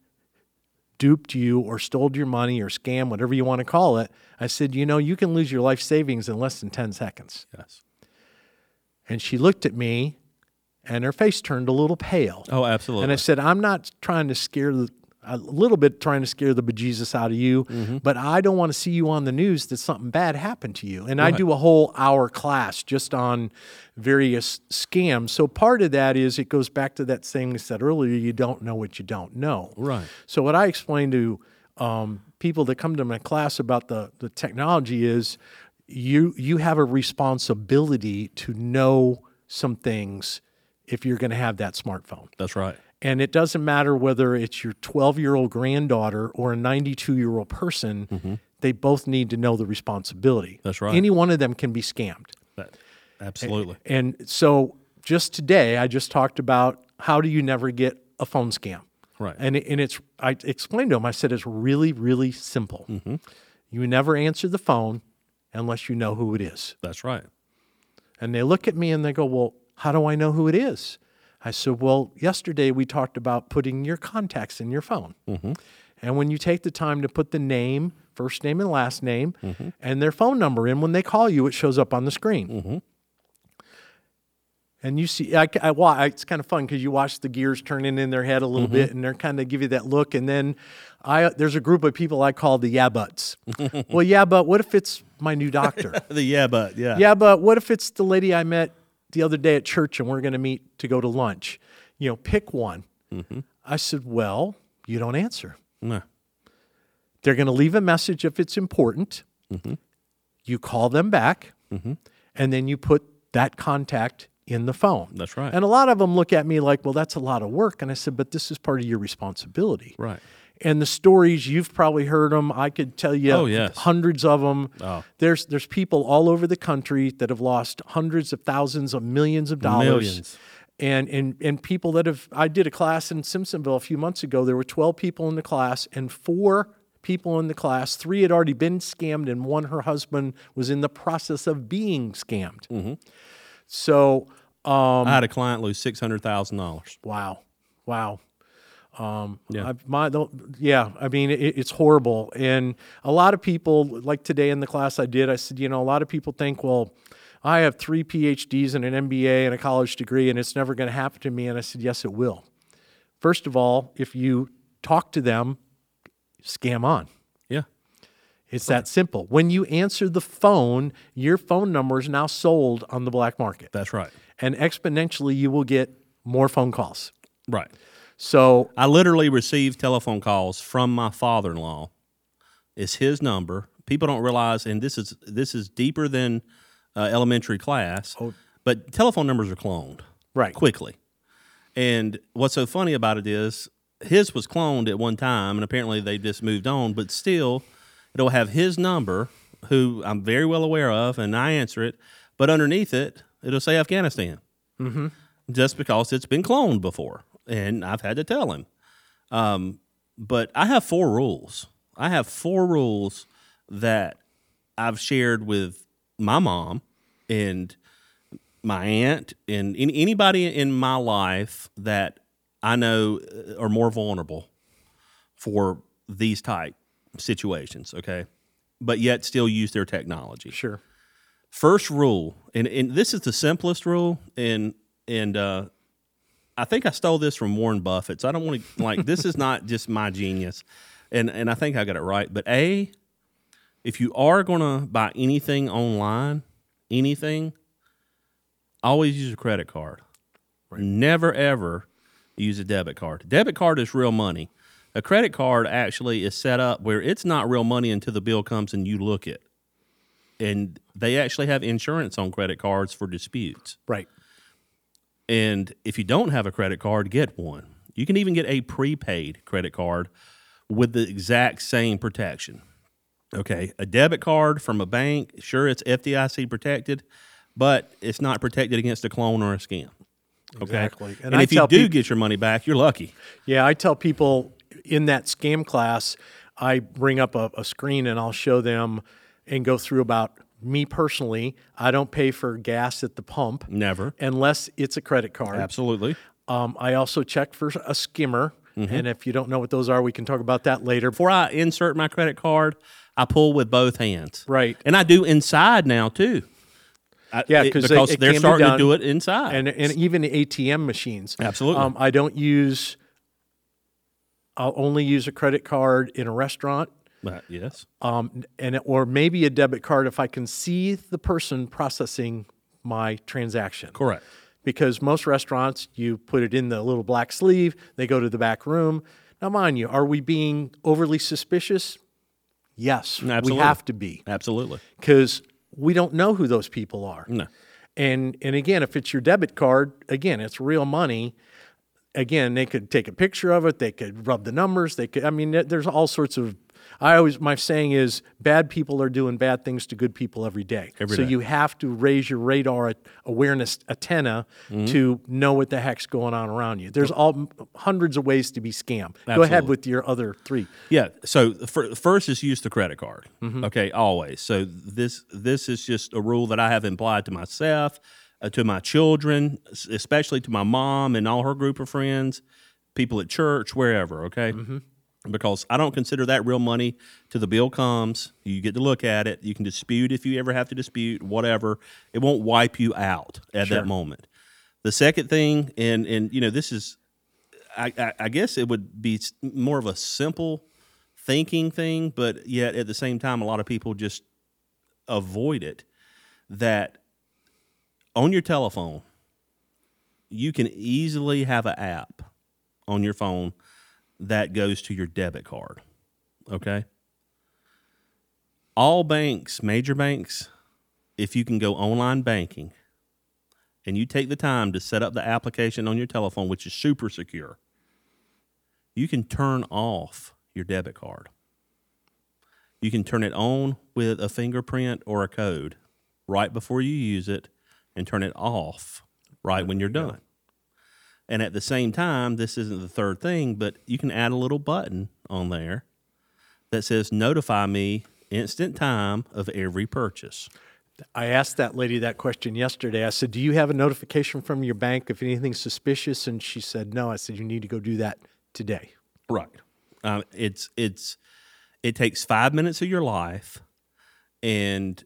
duped you or stole your money or scam, whatever you want to call it. I said, you know, you can lose your life savings in less than 10 seconds. Yes. And she looked at me and her face turned a little pale. Oh, absolutely. And I said, I'm not trying to scare the, a little bit trying to scare the bejesus out of you, Mm-hmm. but I don't want to see you on the news that something bad happened to you. And I do a whole hour class just on various scams. So part of that is it goes back to that thing we said earlier you don't know what you don't know. Right. So what I explain to um, people that come to my class about the, the technology is you you have a responsibility to know some things if you're going to have that smartphone. That's right. And it doesn't matter whether it's your 12 year old granddaughter or a 92 year old person, they both need to know the responsibility. That's right. Any one of them can be scammed. That, absolutely. And so just today, I just talked about how do you never get a phone scam? Right. And, it, and it's, I explained to them, I said, it's really, really simple. Mm-hmm. You never answer the phone unless you know who it is. That's right. And they look at me and they go, Well, how do I know who it is? I said, Well, yesterday we talked about putting your contacts in your phone. Mm-hmm. And when you take the time to put the name, first name and last name, mm-hmm. and their phone number in, when they call you, it shows up on the screen. Mm-hmm. And you see, I, I, wa- it's kind of fun because you watch the gears turning in their head a little bit, and they're kind of give you that look. And then I there's a group of people I call the yeah buts. *laughs* well, yeah, but what if it's my new doctor? *laughs* The yeah, but yeah. yeah, but what if it's the lady I met the other day at church and we're going to meet to go to lunch? You know, pick one. Mm-hmm. I said, well, you don't answer. No. They're going to leave a message if it's important. Mm-hmm. You call them back, mm-hmm. and then you put that contact in the phone. That's right. And a lot of them look at me like, well, that's a lot of work. And I said, but this is part of your responsibility. Right. And the stories you've probably heard them. I could tell you Oh, yes. hundreds of them. Oh. There's there's people all over the country that have lost hundreds of thousands of millions of dollars. Millions. And, and and people that have I did a class in Simpsonville a few months ago. There were 12 people in the class and four people in the class. Three had already been scammed and one her husband was in the process of being scammed. Mm-hmm. So um, I had a client lose six hundred thousand dollars. Wow, wow. Um, Yeah. I, my, yeah. I mean, it, it's horrible, and a lot of people, like today in the class I did, I said, you know, a lot of people think, well, I have three PhDs and an MBA and a college degree, and it's never going to happen to me. And I said, yes, it will. First of all, if you talk to them, scam on. Yeah. It's that simple. When you answer the phone, your phone number is now sold on the black market, That's right. and exponentially, you will get more phone calls. Right. So I literally received telephone calls from my father-in-law. It's his number. People don't realize, and this is this is deeper than uh, elementary class. But telephone numbers are cloned Right. quickly. And what's so funny about it is his was cloned at one time, and apparently they just moved on. But still, it'll have his number, who I'm very well aware of, and I answer it. But underneath it, it'll say Afghanistan, mm-hmm. just because it's been cloned before, and I've had to tell him. Um, but I have four rules. I have four rules that I've shared with my mom and my aunt and any, anybody in my life that I know uh, are more vulnerable for these type situations. Okay, but yet still use their technology. Sure. First rule, and, and this is the simplest rule, and and uh, I think I stole this from Warren Buffett. So I don't want to like this is not just my genius, and and I think I got it right. But a, if you are going to buy anything online, anything, always use a credit card. Never ever use a debit card. Debit card is real money. A credit card actually is set up where it's not real money until the bill comes and you look it. And they actually have insurance on credit cards for disputes. Right. And if you don't have a credit card, get one. You can even get a prepaid credit card with the exact same protection. Okay, a debit card from a bank, sure, it's FDIC protected, but it's not protected against a clone or a scam. Okay, Exactly. and, And if you do peop- get your money back, you're lucky. Yeah, I tell people in that scam class, I bring up a, a screen and I'll show them and go through about me personally. I don't pay for gas at the pump Never, unless it's a credit card. absolutely. Um, I also check for a skimmer. Mm-hmm. And if you don't know what those are, we can talk about that later. Before I insert my credit card, I pull with both hands. Right. and I do inside now too. I- Yeah, it- because it they're starting to do it inside. and and even ATM machines. Absolutely. Um, I don't use. I'll only use a credit card in a restaurant, Uh, yes, um, and or maybe a debit card if I can see the person processing my transaction. correct. Because most restaurants, you put it in the little black sleeve. They go to the back room. Now, mind you, are we being overly suspicious? Yes, we have to be Absolutely. because we don't know who those people are. No. And and again, if it's your debit card, again, it's real money. Again, they could take a picture of it. They could rub the numbers. They could. I mean, there's all sorts of. I always my saying is bad people are doing bad things to good people every day. Every so day. you have to raise your radar awareness antenna Mm-hmm. to know what the heck's going on around you. There's all hundreds of ways to be scammed. Go ahead with your other three. Yeah. So fir- first is use the credit card. Mm-hmm. Okay, always. So this this is just a rule that I have implied to myself, uh, to my children, especially to my mom and all her group of friends, people at church, wherever. Okay. Mm-hmm. Because I don't consider that real money till the bill comes. You get to look at it. You can dispute if you ever have to dispute, whatever. It won't wipe you out at Sure. that moment. The second thing, and and you know, this is, I, I, I guess it would be more of a simple thinking thing, but yet at the same time, a lot of people just avoid it. That on your telephone, you can easily have an app on your phone that goes to your debit card. Okay. All banks, major banks, if you can go online banking and you take the time to set up the application on your telephone, which is super secure, you can turn off your debit card. You can turn it on with a fingerprint or a code right before you use it and turn it off right when you're done. And at the same time, this isn't the third thing, but you can add a little button on there that says notify me instant time of every purchase. I asked that lady that question yesterday. I said, Do you have a notification from your bank if anything's suspicious? And she said, No. I said, You need to go do that today. Right. Um, it's it's it takes five minutes of your life, and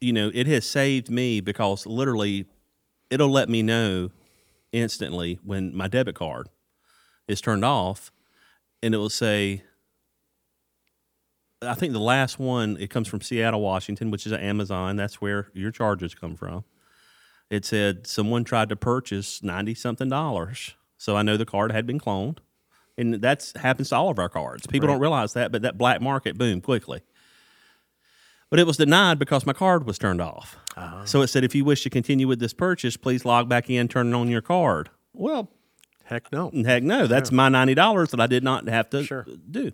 you know it has saved me because literally, it'll let me know instantly when my debit card is turned off, and it will say. I think the last one it comes from Seattle, Washington, which is Amazon. That's where your charges come from. It said someone tried to purchase ninety something dollars, so I know the card had been cloned and that happens to all of our cards. People don't realize that, but that black market, boom, quickly. But it was denied because my card was turned off. So it said, if you wish to continue with this purchase, please log back in, turn on your card. Well, Heck no. heck no, that's my ninety dollars that I did not have to Sure. do.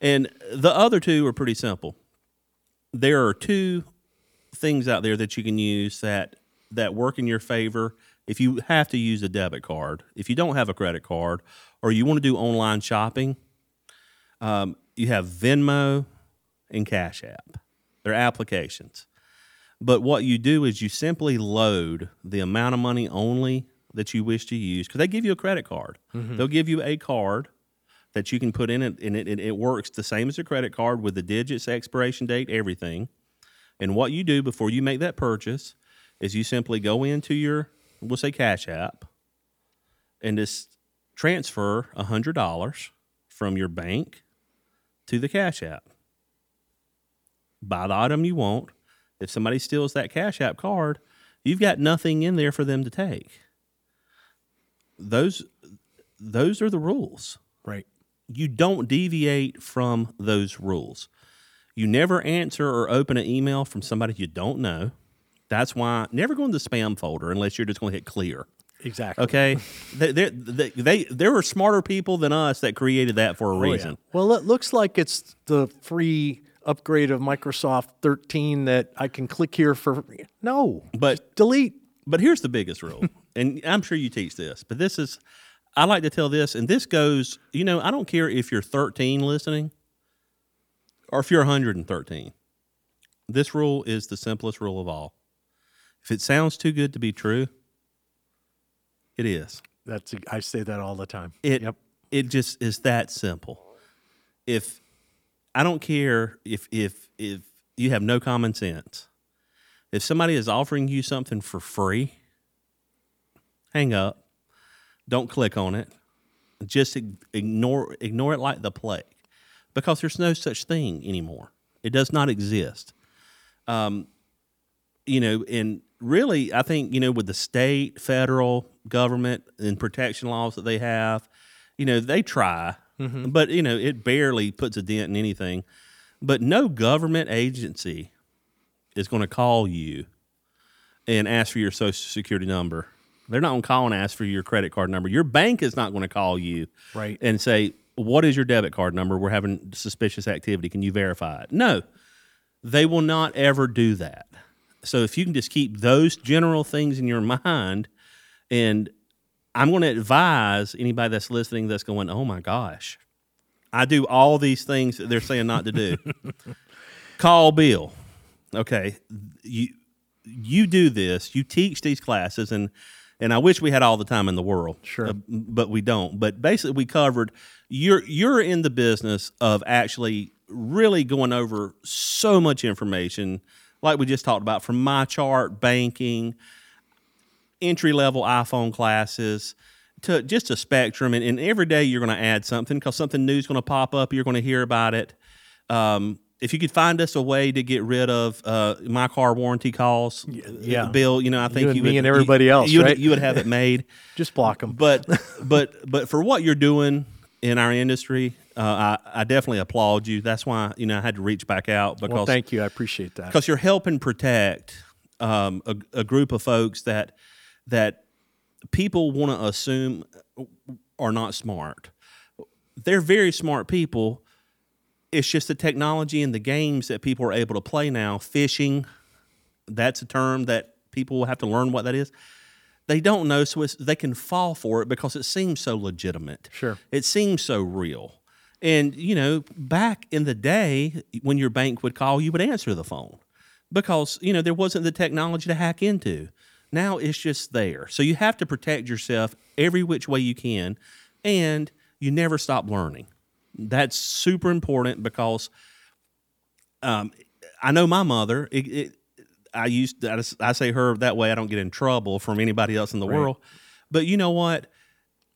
And the other two are pretty simple. There are two things out there that you can use that that work in your favor if you have to use a debit card. If you don't have a credit card or you want to do online shopping, um, you have Venmo and Cash App. They're applications. But what you do is you simply load the amount of money only that you wish to use because they give you a credit card. Mm-hmm. They'll give you a card that you can put in it, and it, it, it works the same as a credit card with the digits, expiration date, everything. And what you do before you make that purchase is you simply go into your, we'll say Cash App, and just transfer $100 from your bank to the Cash App. Buy the item you want. If somebody steals that Cash App card, you've got nothing in there for them to take. Those those are the rules. Right. You don't deviate from those rules. You never answer or open an email from somebody you don't know. That's why never go in the spam folder unless you're just going to hit clear. Exactly. Okay, they, they, they, they there are smarter people than us that created that for a Oh, yeah. reason. Well, it looks like it's the free upgrade of Microsoft 13 that I can click here for. No. But delete. But here's the biggest rule, *laughs* and I'm sure you teach this, but this is, I like to tell this, and this goes, you know, I don't care if you're 13 listening or if you're 113. This rule is the simplest rule of all. If it sounds too good to be true, it is. That's I say that all the time. It Yep. it just is that simple. If I don't care if if if you have no common sense. If somebody is offering you something for free, hang up. Don't click on it. Just ignore ignore it like the plague, because there's no such thing anymore. It does not exist. Um, you know, and really, I think you know with the state, federal government, and protection laws that they have, you know, they try, Mm-hmm. but you know, it barely puts a dent in anything. But no government agency is going to call you and ask for your social security number. They're not going to call and ask for your credit card number. Your bank is not going to call you Right. and say, "What is your debit card number? We're having suspicious activity. Can you verify it?" No, they will not ever do that. So if you can just keep those general things in your mind, and I'm going to advise anybody that's listening that's going, "Oh my gosh, I do all these things that they're saying not to do." *laughs* Call Bill. Okay, you you do this. You teach these classes, and and I wish we had all the time in the world. Sure. uh, but we don't. But basically, we covered. You're you're in the business of actually really going over so much information, like we just talked about from MyChart, banking. Entry level iPhone classes to just a spectrum. And, and every day you're going to add something because something new is going to pop up. You're going to hear about it. Um, if you could find us a way to get rid of uh, my car warranty calls, yeah. Bill, you know, I think You and you me would, and everybody you, else, you would, right? you would have it made. *laughs* Just block them. but *laughs* but but for what you're doing in our industry, uh, I, I definitely applaud you. That's why you know I had to reach back out because well, thank you. I appreciate that. because you're helping protect um, a, a group of folks that that people want to assume uh, are not smart. They're very smart people. It's just the technology and the games that people are able to play now. Phishing, that's a term that people will have to learn what that is. They don't know, so they can fall for it because it seems so legitimate. Sure. It seems so real. And, you know, back in the day when your bank would call, you would answer the phone because, you know, there wasn't the technology to hack into. Now it's just there. So you have to protect yourself every which way you can and you never stop learning. That's super important because um, I know my mother. It, it, I used I, just- I say her that way I don't get in trouble from anybody else in the world. But you know what?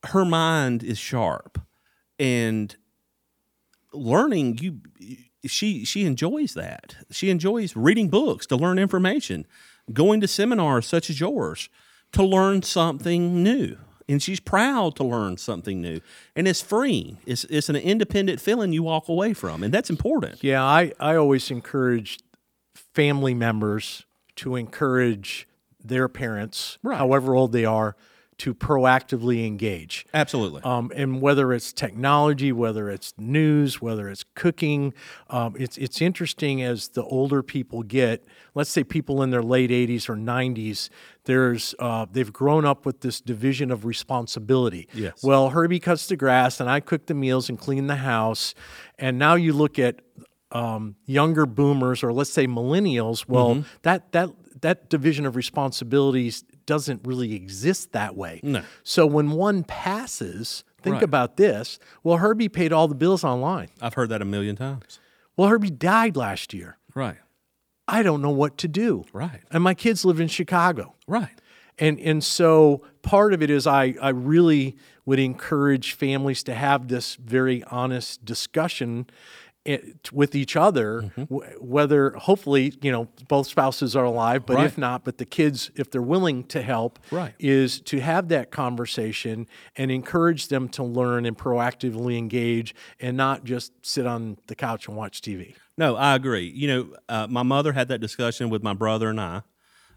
Her mind is sharp, and learning you she she enjoys that. She enjoys reading books to learn information, going to seminars such as yours to learn something new. And she's proud to learn something new. And it's free. It's it's an independent feeling you walk away from. And that's important. Yeah, I, I always encourage family members to encourage their parents, Right. however old they are, to proactively engage. Absolutely. Um, and whether it's technology, whether it's news, whether it's cooking, um, it's it's interesting as the older people get. Let's say people in their late 80s or 90s, there's uh, they've grown up with this division of responsibility. Yes. Well, Herbie cuts the grass, and I cook the meals and clean the house. And now you look at um, younger boomers, or let's say millennials. Well, Mm-hmm. that that that division of responsibilities doesn't really exist that way. No. So when one passes, think Right. about this. Well, Herbie paid all the bills online. I've heard that a million times. Well, Herbie died last year. Right. I don't know what to do. Right. And my kids live in Chicago. Right. And and so part of it is I I really would encourage families to have this very honest discussion it, with each other Mm-hmm. w- whether hopefully you know both spouses are alive but Right. if not but the kids if they're willing to help Right. is to have that conversation and encourage them to learn and proactively engage and not just sit on the couch and watch TV. No, I agree. You know, uh, my mother had that discussion with my brother and I.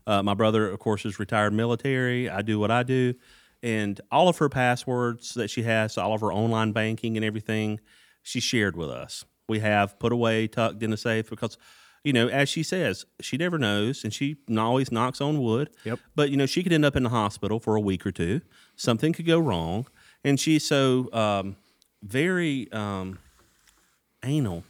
Uh, my brother, of course, is retired military. I do what I do. And all of her passwords that she has, all of her online banking and everything, she shared with us. We have put away, tucked in a safe because, you know, as she says, she never knows and she always knocks on wood. Yep. But, you know, she could end up in the hospital for a week or two. Something could go wrong. And she's so um, very um, anal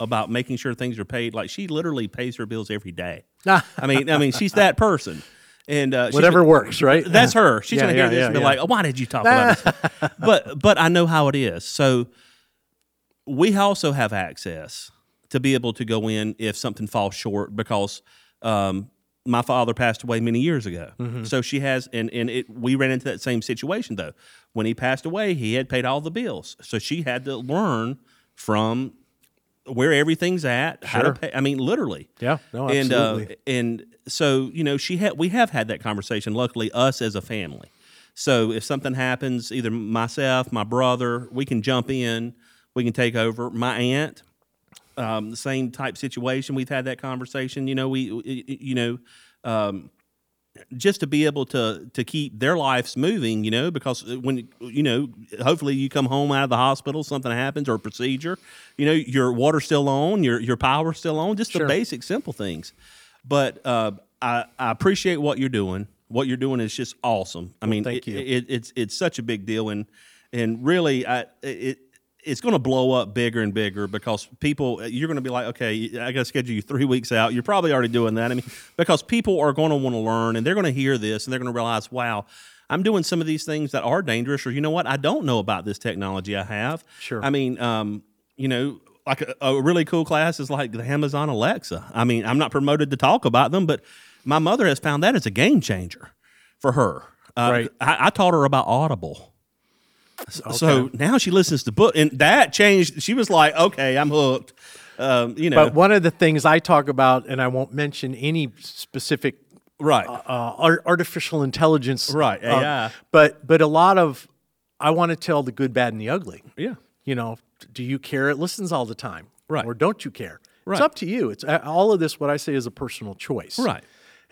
about making sure things are paid. Like she literally pays her bills every day. *laughs* I mean, I mean, she's that person. And uh, Whatever been- works, right? That's her. She's Yeah, gonna hear yeah, this yeah, and be like, oh, "Why did you talk about this?" *laughs* but but I know how it is. So we also have access to be able to go in if something falls short because um, my father passed away many years ago. Mm-hmm. So she has, and and it we ran into that same situation though. When he passed away, he had paid all the bills, so she had to learn from where everything's at, how Sure. to pay. I mean, literally. Yeah, no, and absolutely. uh, and so you know, she had we have had that conversation. Luckily, us as a family. So if something happens, either myself, my brother, we can jump in, we can take over. My aunt, um, the same type situation. We've had that conversation. You know, we, you know, um, just to be able to to keep their lives moving. You know, because when you know, hopefully you come home out of the hospital, something happens or a procedure. You know, your water's still on, your your power's still on. Just the basic, simple things. But uh, I, I appreciate what you're doing. What you're doing is just awesome. I mean, thank it- you. It, it's it's such a big deal, and and really, I it it's going to blow up bigger and bigger because people you're going to be like, okay, I got to schedule you three weeks out. You're probably already doing that. I mean, because people are going to want to learn, and they're going to hear this, and they're going to realize, wow. I'm doing some of these things that are dangerous, or you know what? I don't know about this technology I have. Sure. I mean, um, you know, like a, a really cool class is like the Amazon Alexa. I mean, I'm not promoted to talk about them, but my mother has found that as a game changer for her. Uh, Right. I, I taught her about Audible. So now she listens to book, and that changed. She was like, "Okay, I'm hooked." Um, you know, But one of the things I talk about, and I won't mention any specific right? uh, ar- artificial intelligence, Right, uh, AI. but but a lot of I want to tell the good, bad, and the ugly. yeah, You know, do you care? It listens all the time, Right. Or don't you care? Right. It's up to you. It's uh, all of this. What I say is a personal choice, Right.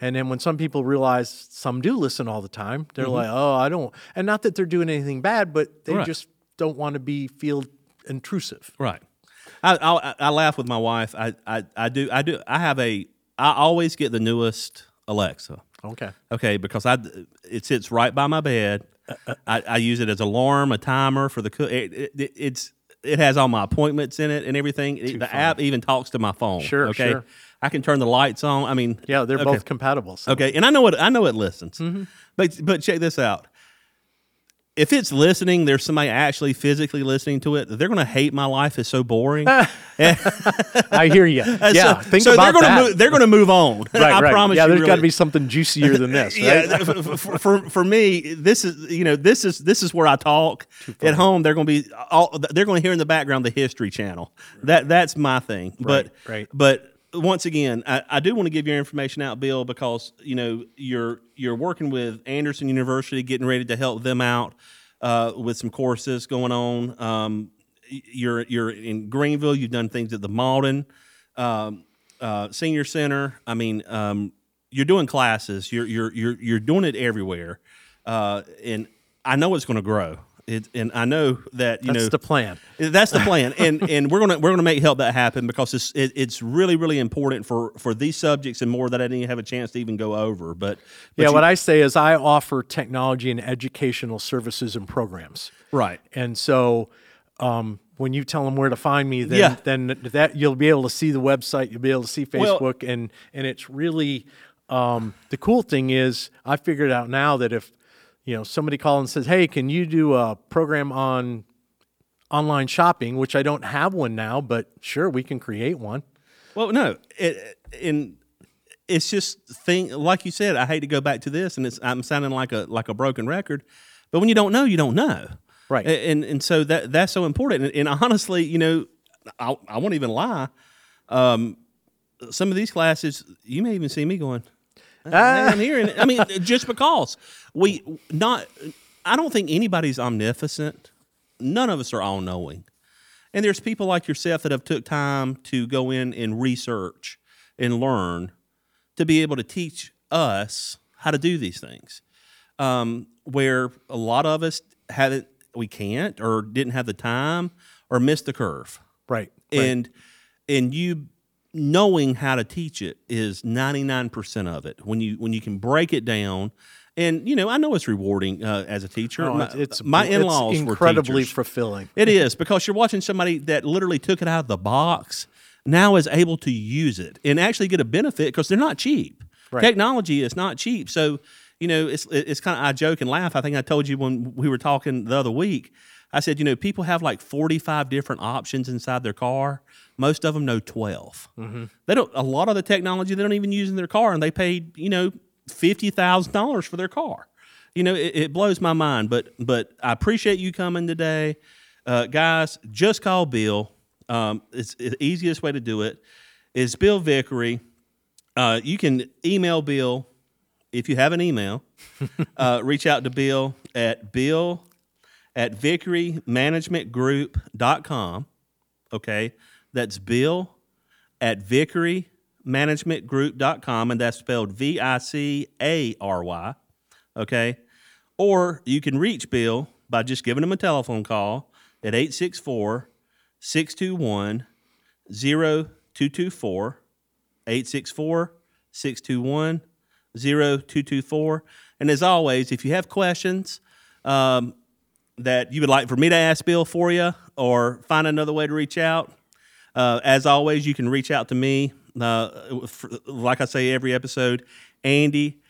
And then when some people realize some do listen all the time, Mm-hmm. they're like, "Oh, I don't," and not that they're doing anything bad, but they Right. just don't want to be feel intrusive. Right. I, I I laugh with my wife. I, I I do I do I have a I always get the newest Alexa. Okay. Okay, because I it sits right by my bed. I, I use it as alarm, a timer for the cook. It, it, it's it has all my appointments in it and everything. It- the app even talks to my phone. Sure, okay. sure. I can turn the lights on. I mean, Yeah, they're okay. both compatible. So. Okay, and I know it. I know it listens. Mm-hmm. But but check this out. If it's listening, there's somebody actually physically listening to it. They're going to hate my life. is so boring. *laughs* I hear you. *laughs* Yeah, so, think so about they're gonna that. Move, they're going to move on. *laughs* right, I right. promise Yeah, you. there's got to be something juicier than this, right? Yeah, for, for, for me, this is you know this is this is where I talk. At home, they're going to be all they're going to hear in the background the History Channel. That that's my thing. But right. but once again, I, I do want to give your information out, Bill, because you know you're you're working with Anderson University, getting ready to help them out uh, with some courses going on. Um, you're you're in Greenville. You've done things at the Mauldin um, uh, Senior Center. I mean, um, you're doing classes. You're you're you're you're doing it everywhere, uh, and I know it's going to grow. It, and I know that you That's know the plan. that's the plan, *laughs* and and we're gonna we're gonna make help that happen because it's it, it's really really important for for these subjects and more that I didn't have a chance to even go over. But, but yeah, you- what I say is I offer technology and educational services and programs. right, And so um, when you tell them where to find me, then, Yeah. then that you'll be able to see the website, you'll be able to see Well- Facebook, and and it's really um, the cool thing is I figured out now that if you know somebody calls and says, "Hey, can you do a program on online shopping?" which I don't have one now, but sure, we can create one. Well, no, it, in it's just thing like you said. I hate to go back to this, and it's I'm sounding like a like a broken record, but when you don't know, you don't know, Right. And and so that that's so important. And, and honestly, you know, I I won't even lie. Um, some of these classes, you may even see me going. Ah. I'm hearing. it." I mean, just because we not, I don't think anybody's omnificent. None of us are all knowing. And there's people like yourself that have took time to go in and research and learn to be able to teach us how to do these things. Um, where a lot of us haven't, we can't, or didn't have the time, or missed the curve. Right. right. And and you knowing how to teach it is 99% of it. When you when you can break it down and you know, I know it's rewarding uh, as a teacher. Oh, my, it's, it's my in-laws incredibly were fulfilling. It is because you're watching somebody that literally took it out of the box, now is able to use it and actually get a benefit because they're not cheap. Right. Technology is not cheap. So, you know, it's it's kind of I joke and laugh. I think I told you when we were talking the other week. I said, you know, people have like 45 different options inside their car. Most of them know 12. They don't. A lot of the technology they don't even use in their car, and they paid, you know, fifty thousand dollars for their car you know it, it blows my mind but but i appreciate you coming today uh, guys just call bill um, it's the easiest way to do it is bill vickery uh, you can email bill if you have an email *laughs* uh, reach out to bill at bill at vickerymanagementgroup.com okay that's bill at vickerymanagementgroup.com and that's spelled v-i-c-a-r-y okay? Or you can reach Bill by just giving him a telephone call at 864 621 0224. 864 621 0224. And as always, if you have questions um, that you would like for me to ask Bill for you or find another way to reach out, uh, as always, you can reach out to me. Uh, for, like I say every episode, Andy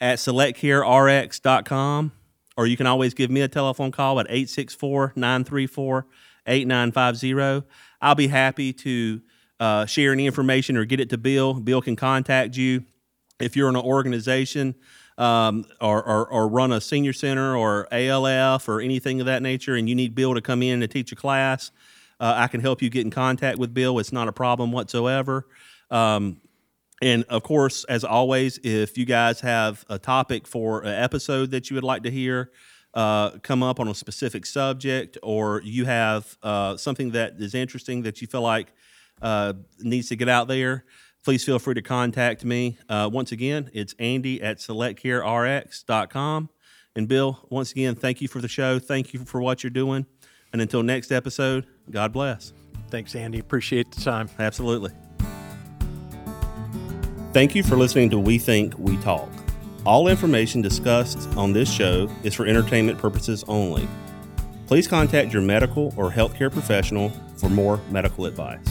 at selectcarerx.com, or you can always give me a telephone call at 864 934 8950. I'll be happy to uh, share any information or get it to Bill. Bill can contact you if you're in an organization um, or, or, or run a senior center or ALF or anything of that nature, and you need Bill to come in and teach a class, uh, I can help you get in contact with Bill. It's not a problem whatsoever. Um, and of course, as always, if you guys have a topic for an episode that you would like to hear uh, come up on a specific subject, or you have uh, something that is interesting that you feel like uh, needs to get out there, please feel free to contact me. Uh, once again, it's Andy at selectcarerx.com. And Bill, once again, thank you for the show. Thank you for what you're doing. And until next episode, God bless. Thanks, Andy. Appreciate the time. Absolutely. Thank you for listening to We Think, We Talk. All information discussed on this show is for entertainment purposes only. Please contact your medical or healthcare professional for more medical advice.